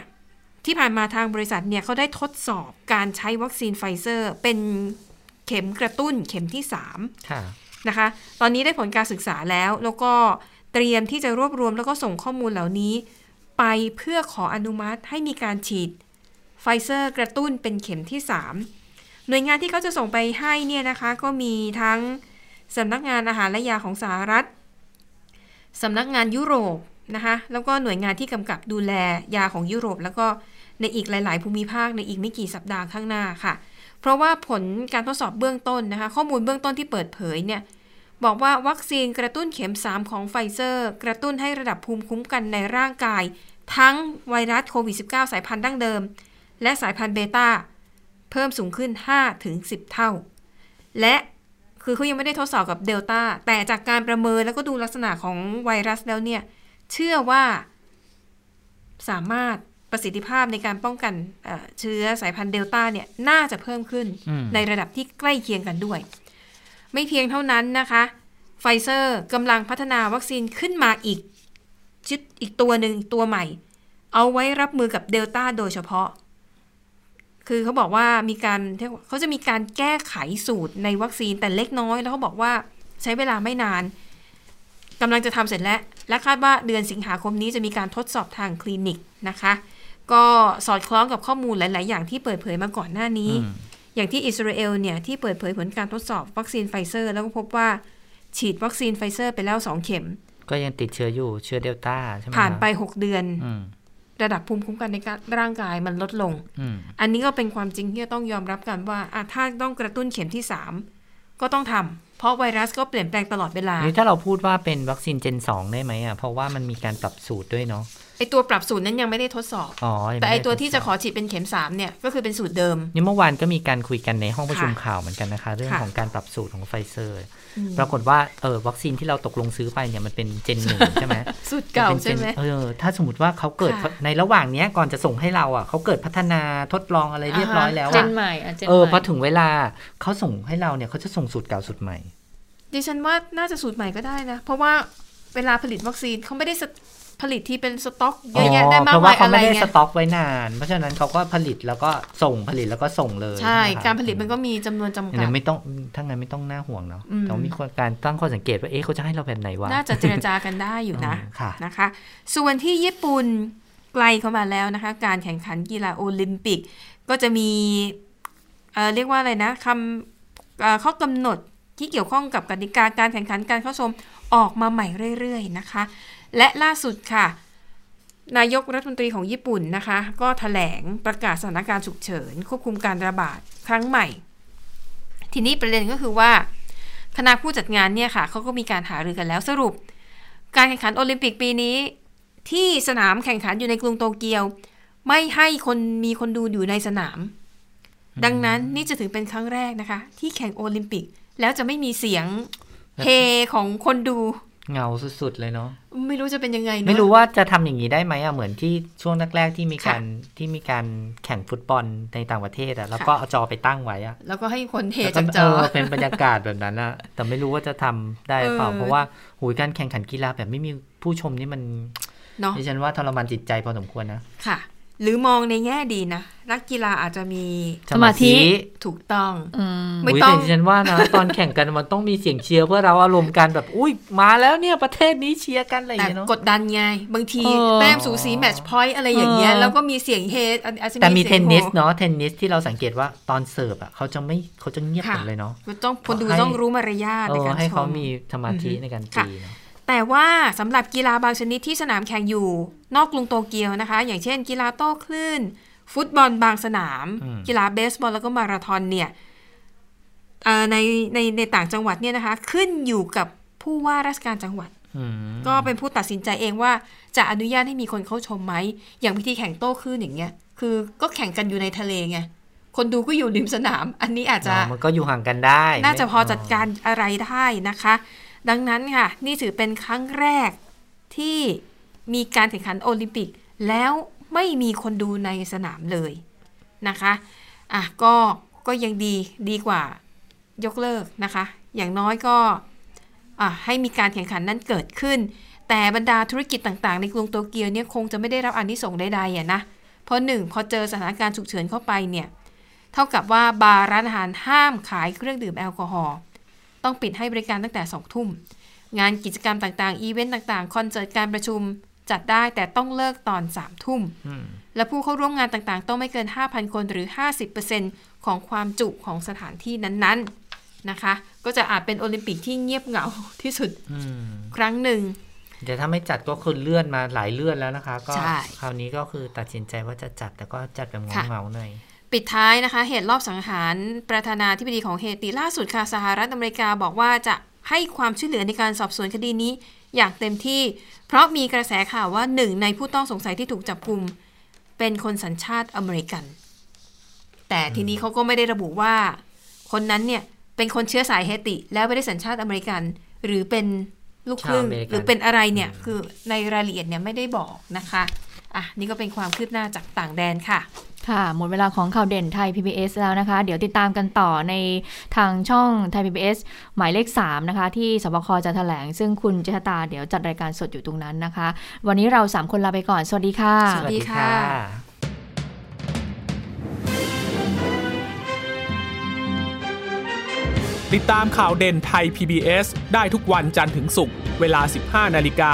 ที่ผ่านมาทางบริษัทเนี่ยเขาได้ทดสอบการใช้วัคซีนไฟเซอร์เป็นเข็มกระตุ้นเข็มที่3นะคะ ตอนนี้ได้ผลการศึกษาแล้ว แล้วก็เตรียมที่จะรวบรวมแล้วก็ส่งข้อมูลเหล่านี้ ไปเพื่อขออนุมัติให้มีการฉีดไฟเซอร์กระตุ้นเป็นเข็มที่ 3 หน่วยงานที่เขาจะส่งไปให้เนี่ยนะคะ ก็มีทั้งสำนักงานอาหารและยาของสหรัฐสำนักงานยุโรปนะคะแล้วก็หน่วยงานที่กำกับดูแลยาของยุโรป แล้วก็ในอีกหลาย ๆ ภูมิภาคในอีกไม่กี่สัปดาห์ข้างหน้าค่ะ เพราะว่าผลการทดสอบเบื้องต้นนะคะ ข้อมูลเบื้องต้นที่เปิดเผยเนี่ยบอกว่าวัคซีนกระตุ้นเข็ม 3 ของไฟเซอร์ กระตุ้นให้ระดับภูมิคุ้มกันในร่างกาย ทั้งไวรัสโควิด -19 สายพันธุ์ดั้งเดิม และสายพันธุ์เบต้าเพิ่มสูงขึ้น 5-10 เท่า และคือเขายังไม่ได้ทดสอบกับเดลต้าแต่จากการประเมินแล้วก็ดูลักษณะของไวรัสแล้วเนี่ย เชื่อว่าสามารถ ประสิทธิภาพในการป้องกันเชื้อสายพันธุ์เดลต้าเนี่ยน่าจะเพิ่มขึ้นในระดับที่ใกล้เคียงกันด้วย ไม่เพียงเท่านั้นนะคะไฟเซอร์กำลังพัฒนาวัคซีนขึ้นมาอีกชุดอีกตัวหนึ่งตัวใหม่ เอาไว้รับมือกับเดลต้าโดยเฉพาะ คือเขาบอกว่ามีการเขาจะมีการแก้ไขสูตรในวัคซีนแต่เล็กน้อย แล้วเขาบอกว่าใช้เวลาไม่นานกำลังจะทำเสร็จแล้ว และคาดว่าเดือนสิงหาคมนี้จะมีการทดสอบทางคลินิกนะคะ ก็สอดคล้องกับข้อมูลหลาย ๆ อย่างที่เปิดเผยมาก่อนหน้านี้ อย่างที่อิสราเอลเนี่ยที่เปิดเผยผลการทดสอบวัคซีนไฟเซอร์ แล้วก็พบว่าฉีดวัคซีนไฟเซอร์ไปแล้วสองเข็ม ก็ยังติดเชื้ออยู่เชื้อเดลต้าใช่ไหมผ่านไปหกเดือนระดับภูมิคุ้มกันในร่างกายมันลดลง อันนี้ก็เป็นความจริงที่ต้องยอมรับกันว่าถ้าต้องกระตุ้นเข็มที่สามก็ต้องทำเพราะไวรัสก็เปลี่ยนแปลงตลอดเวลานี่ถ้าเราพูดว่าเป็นวัคซีน gen สองได้ไหมอะ เพราะว่ามันมีการปรับสูตรด้วยเนาะไอ ตัวปรับสูตรนั้นยังไม่ได้ทดสอบอแต่ไอตัวที่จะขอฉีดเป็นเข็มสามเนี่ยก็คือเป็นสูตรเดิมนี่เมื่อวานก็มีการคุยกันในห้องประชุมข่าวเหมือนกันนะคะ เรื่องของการปรับสูตรของไฟเซอร์ ปรากฏว่าเออวัคซีนที่เราตกลงซื้อไปเนี่ยมันเป็น gen หนึ่งใช่ไหมสูตรเก่าใช่ไหมเออถ้าสมมติว่าเขาเกิดในระหว่างเนี้ยก่อนจะส่งให้เราอะเขาเกิดพัฒนาทดลองอะไรเรียบร้อยแล้วเจนใหม่เออพอถึงเวลาเขาส่งให้เราเนี่ยเขาจะส่งสูตรเก่าสูตรใหม่ดิฉันว่าน่าจะสูตรใหม่ก็ได้นะ เพราะว่าเวลาผลิตวัคซีนเขาไม่ได้ ผลิตที่เป็นสต็อกเยอะแยะได้มากมายอะไรเงี้ยเขาไม่ได้สต็อกไว้นาน เพราะฉะนั้นเขาก็ผลิตแล้วก็ส่งผลิตแล้วก็ส่งเลย ใช่ การผลิตมันก็มีจำนวนจำกัดไม่ต้องถ้างั้นไม่ต้องน่าห่วงเนาะแต่มีการตั้งข้อสังเกตว่าเอ๊ะเขาจะให้เราแบบไหนวะน่าจะเจรจากันได้อยู่นะนะคะ ส่วนที่ญี่ปุ่นไกลเข้ามาแล้วนะคะ การแข่งขันกีฬาโอลิมปิก ก็จะมีเเรียกว่าอะไรนะคำข้อกำหนดที่เกี่ยวข้องกับกติกาการแข่งขันการเข้าชมออกมาใหม่เรื่อย ๆ นะคะ และล่าสุดค่ะ นายกรัฐมนตรีของญี่ปุ่นนะคะ ก็ถแถลงประกาศสถานการณ์ฉุกเฉิน ควบคุมการระบาดครั้งใหม่ ทีนี้ประเด็นก็คือว่า คณะผู้จัดงานเนี่ยค่ะเขาก็มีการหารือกันแล้วสรุป การแข่งขันโอลิมปิกปีนี้ ที่สนามแข่งขันอยู่ในกรุงโตเกียว ไม่ให้คนมีคนดูอยู่ในสนาม ดังนั้นนี่จะถือเป็นครั้งแรกนะคะ ที่แข่งโอลิมปิกแล้วจะไม่มีเสียงเฮของคนดู เงาสุดๆเลยเนาะไม่รู้จะเป็นยังไงไม่รู้ว่าจะทำอย่างนี้ได้ไหมอะเหมือนที่ช่วงแรกๆที่มีการที่มีการแข่งฟุตบอลในต่างประเทศอะแล้วก็เอาจอไปตั้งไว้อะแล้วก็ให้คนเฮจากจอเป็นบรรยากาศแบบนั้นอะแต่ไม่รู้ว่าจะทำได้เปล่าเพราะว่าหูการแข่งขันกีฬาแบบไม่มีผู้ชมนี่มันดิฉันว่าทรมานจิตใจพอสมควรนะค่ะ หรือมองในแง่ดีนะนักกีฬาอาจจะมีสมาธิถูกต้องไม่ต้องฉันว่านะตอนแข่งกันมันต้องมีเสียงเชียร์เพื่อเราอารมณ์กันแบบอุ้ยมาแล้วเนี่ยประเทศนี้เชียร์กันอะไรอย่างเงี้ยเนาะกดดันไงบางทีแต้มสูสีแมตช์พอยต์อะไรอย่างเงี้ยแล้วก็มีเสียงเฮแต่มีเทนนิสเนาะเทนนิสที่เราสังเกตว่าตอนเสิร์ฟอะเขาจะไม่เขาจะเงียบหมดเลยเนาะต้องคนดูต้องรู้มารยาทในการชมให้เขามีสมาธิในการตีเนาะ แต่ว่าสำหรับกีฬาบางชนิดที่สนามแข่งอยู่ นอกกรุงโตเกียวนะคะ อย่างเช่น กีฬาโต้คลื่น ฟุตบอลบางสนาม กีฬาเบสบอลแล้วก็มาราธอนเนี่ยในในในต่างจังหวัดเนี่ยนะคะ ขึ้นอยู่กับผู้ว่าราชการจังหวัดก็เป็นผู้ตัดสินใจเองว่าจะอนุญาตให้มีคนเข้าชมไหม อย่างพิธีแข่งโต้คลื่นอย่างเงี้ย คือก็แข่งกันอยู่ในทะเลไง คนดูก็อยู่ริมสนาม อันนี้อาจจะมันก็อยู่ห่างกันได้ น่าจะพอจัดการอะไรได้นะคะ ดังนั้นค่ะ นี่ถือเป็นครั้งแรกที่มีการแข่งขันโอลิมปิก แล้วไม่มีคนดูในสนามเลยนะคะอะก็ก็ยังดีดีกว่ายกเลิกนะคะ อย่างน้อยก็อะให้มีการแข่งขันนั้นเกิดขึ้น แต่บรรดาธุรกิจต่างๆ ในกรุงโตเกียวเนี่ยคงจะไม่ได้รับอนนิสงส์ใดๆอะนะ เพราะหนึ่งพอเจอสถานการณ์ฉุกเฉินเข้าไปเนี่ย เท่ากับว่าบาร์ร้านอาหารห้ามขายเครื่องดื่มแอลกอฮอล์ ต้องปิดให้บริการตั้งแต่สองทุ่ม งานกิจกรรมต่างๆ อีเวนต์ต่างๆ คอนเสิร์ตการประชุมจัดได้แต่ต้องเลิกตอนสามทุ่ม และผู้เข้าร่วมงานต่างๆ ต้องไม่เกิน 5,000 คนหรือ 50%ของความจุของสถานที่นั้นๆนะคะ ก็จะอาจเป็นโอลิมปิกที่เงียบเหงาที่สุดครั้งหนึ่งแต่ถ้าไม่จัดก็คือเลื่อนมาหลายเลื่อนแล้วนะคะ ก็คราวนี้ก็คือตัดสินใจว่าจะจัดแต่ก็จัดแบบเงาๆหน่อย ปิดท้ายนะคะ เหตุรอบสังหารประธานาธิบดีของเฮติล่าสุดค่ะสหรัฐอเมริกาบอกว่าจะให้ความช่วยเหลือในการสอบสวนคดีนี้อย่างเต็มที่ เพราะมีกระแสข่าวว่าหนึ่งในผู้ต้องสงสัยที่ถูกจับกลุ่มเป็นคนสัญชาติอเมริกัน แต่ทีนี้เขาก็ไม่ได้ระบุว่า คนนั้นเนี่ยเป็นคนเชื้อสายเฮติ แล้วไม่ได้สัญชาติอเมริกัน หรือเป็นลูกครึ่งหรือเป็นอะไรเนี่ยคือในรายละเอียดเนี่ยไม่ได้บอกนะคะอะนี่ก็เป็นความคืบหน้าจากต่างแดนค่ะ ค่ะ หมดเวลาของข่าวเด่นไทย PBS แล้วนะคะ เดี๋ยวติดตามกันต่อในทางช่องไทย PBS หมายเลข 3 นะคะ ที่สบคจะแถลง ซึ่งคุณเจษตาเดี๋ยวจัดรายการสดอยู่ตรงนั้นนะคะ วันนี้เรา 3 คนลาไปก่อน สวัสดีค่ะ สวัสดีค่ะ ติดตามข่าวเด่นไทย PBS ได้ทุกวันจันทร์ถึงศุกร์เวลา 15 นาฬิกา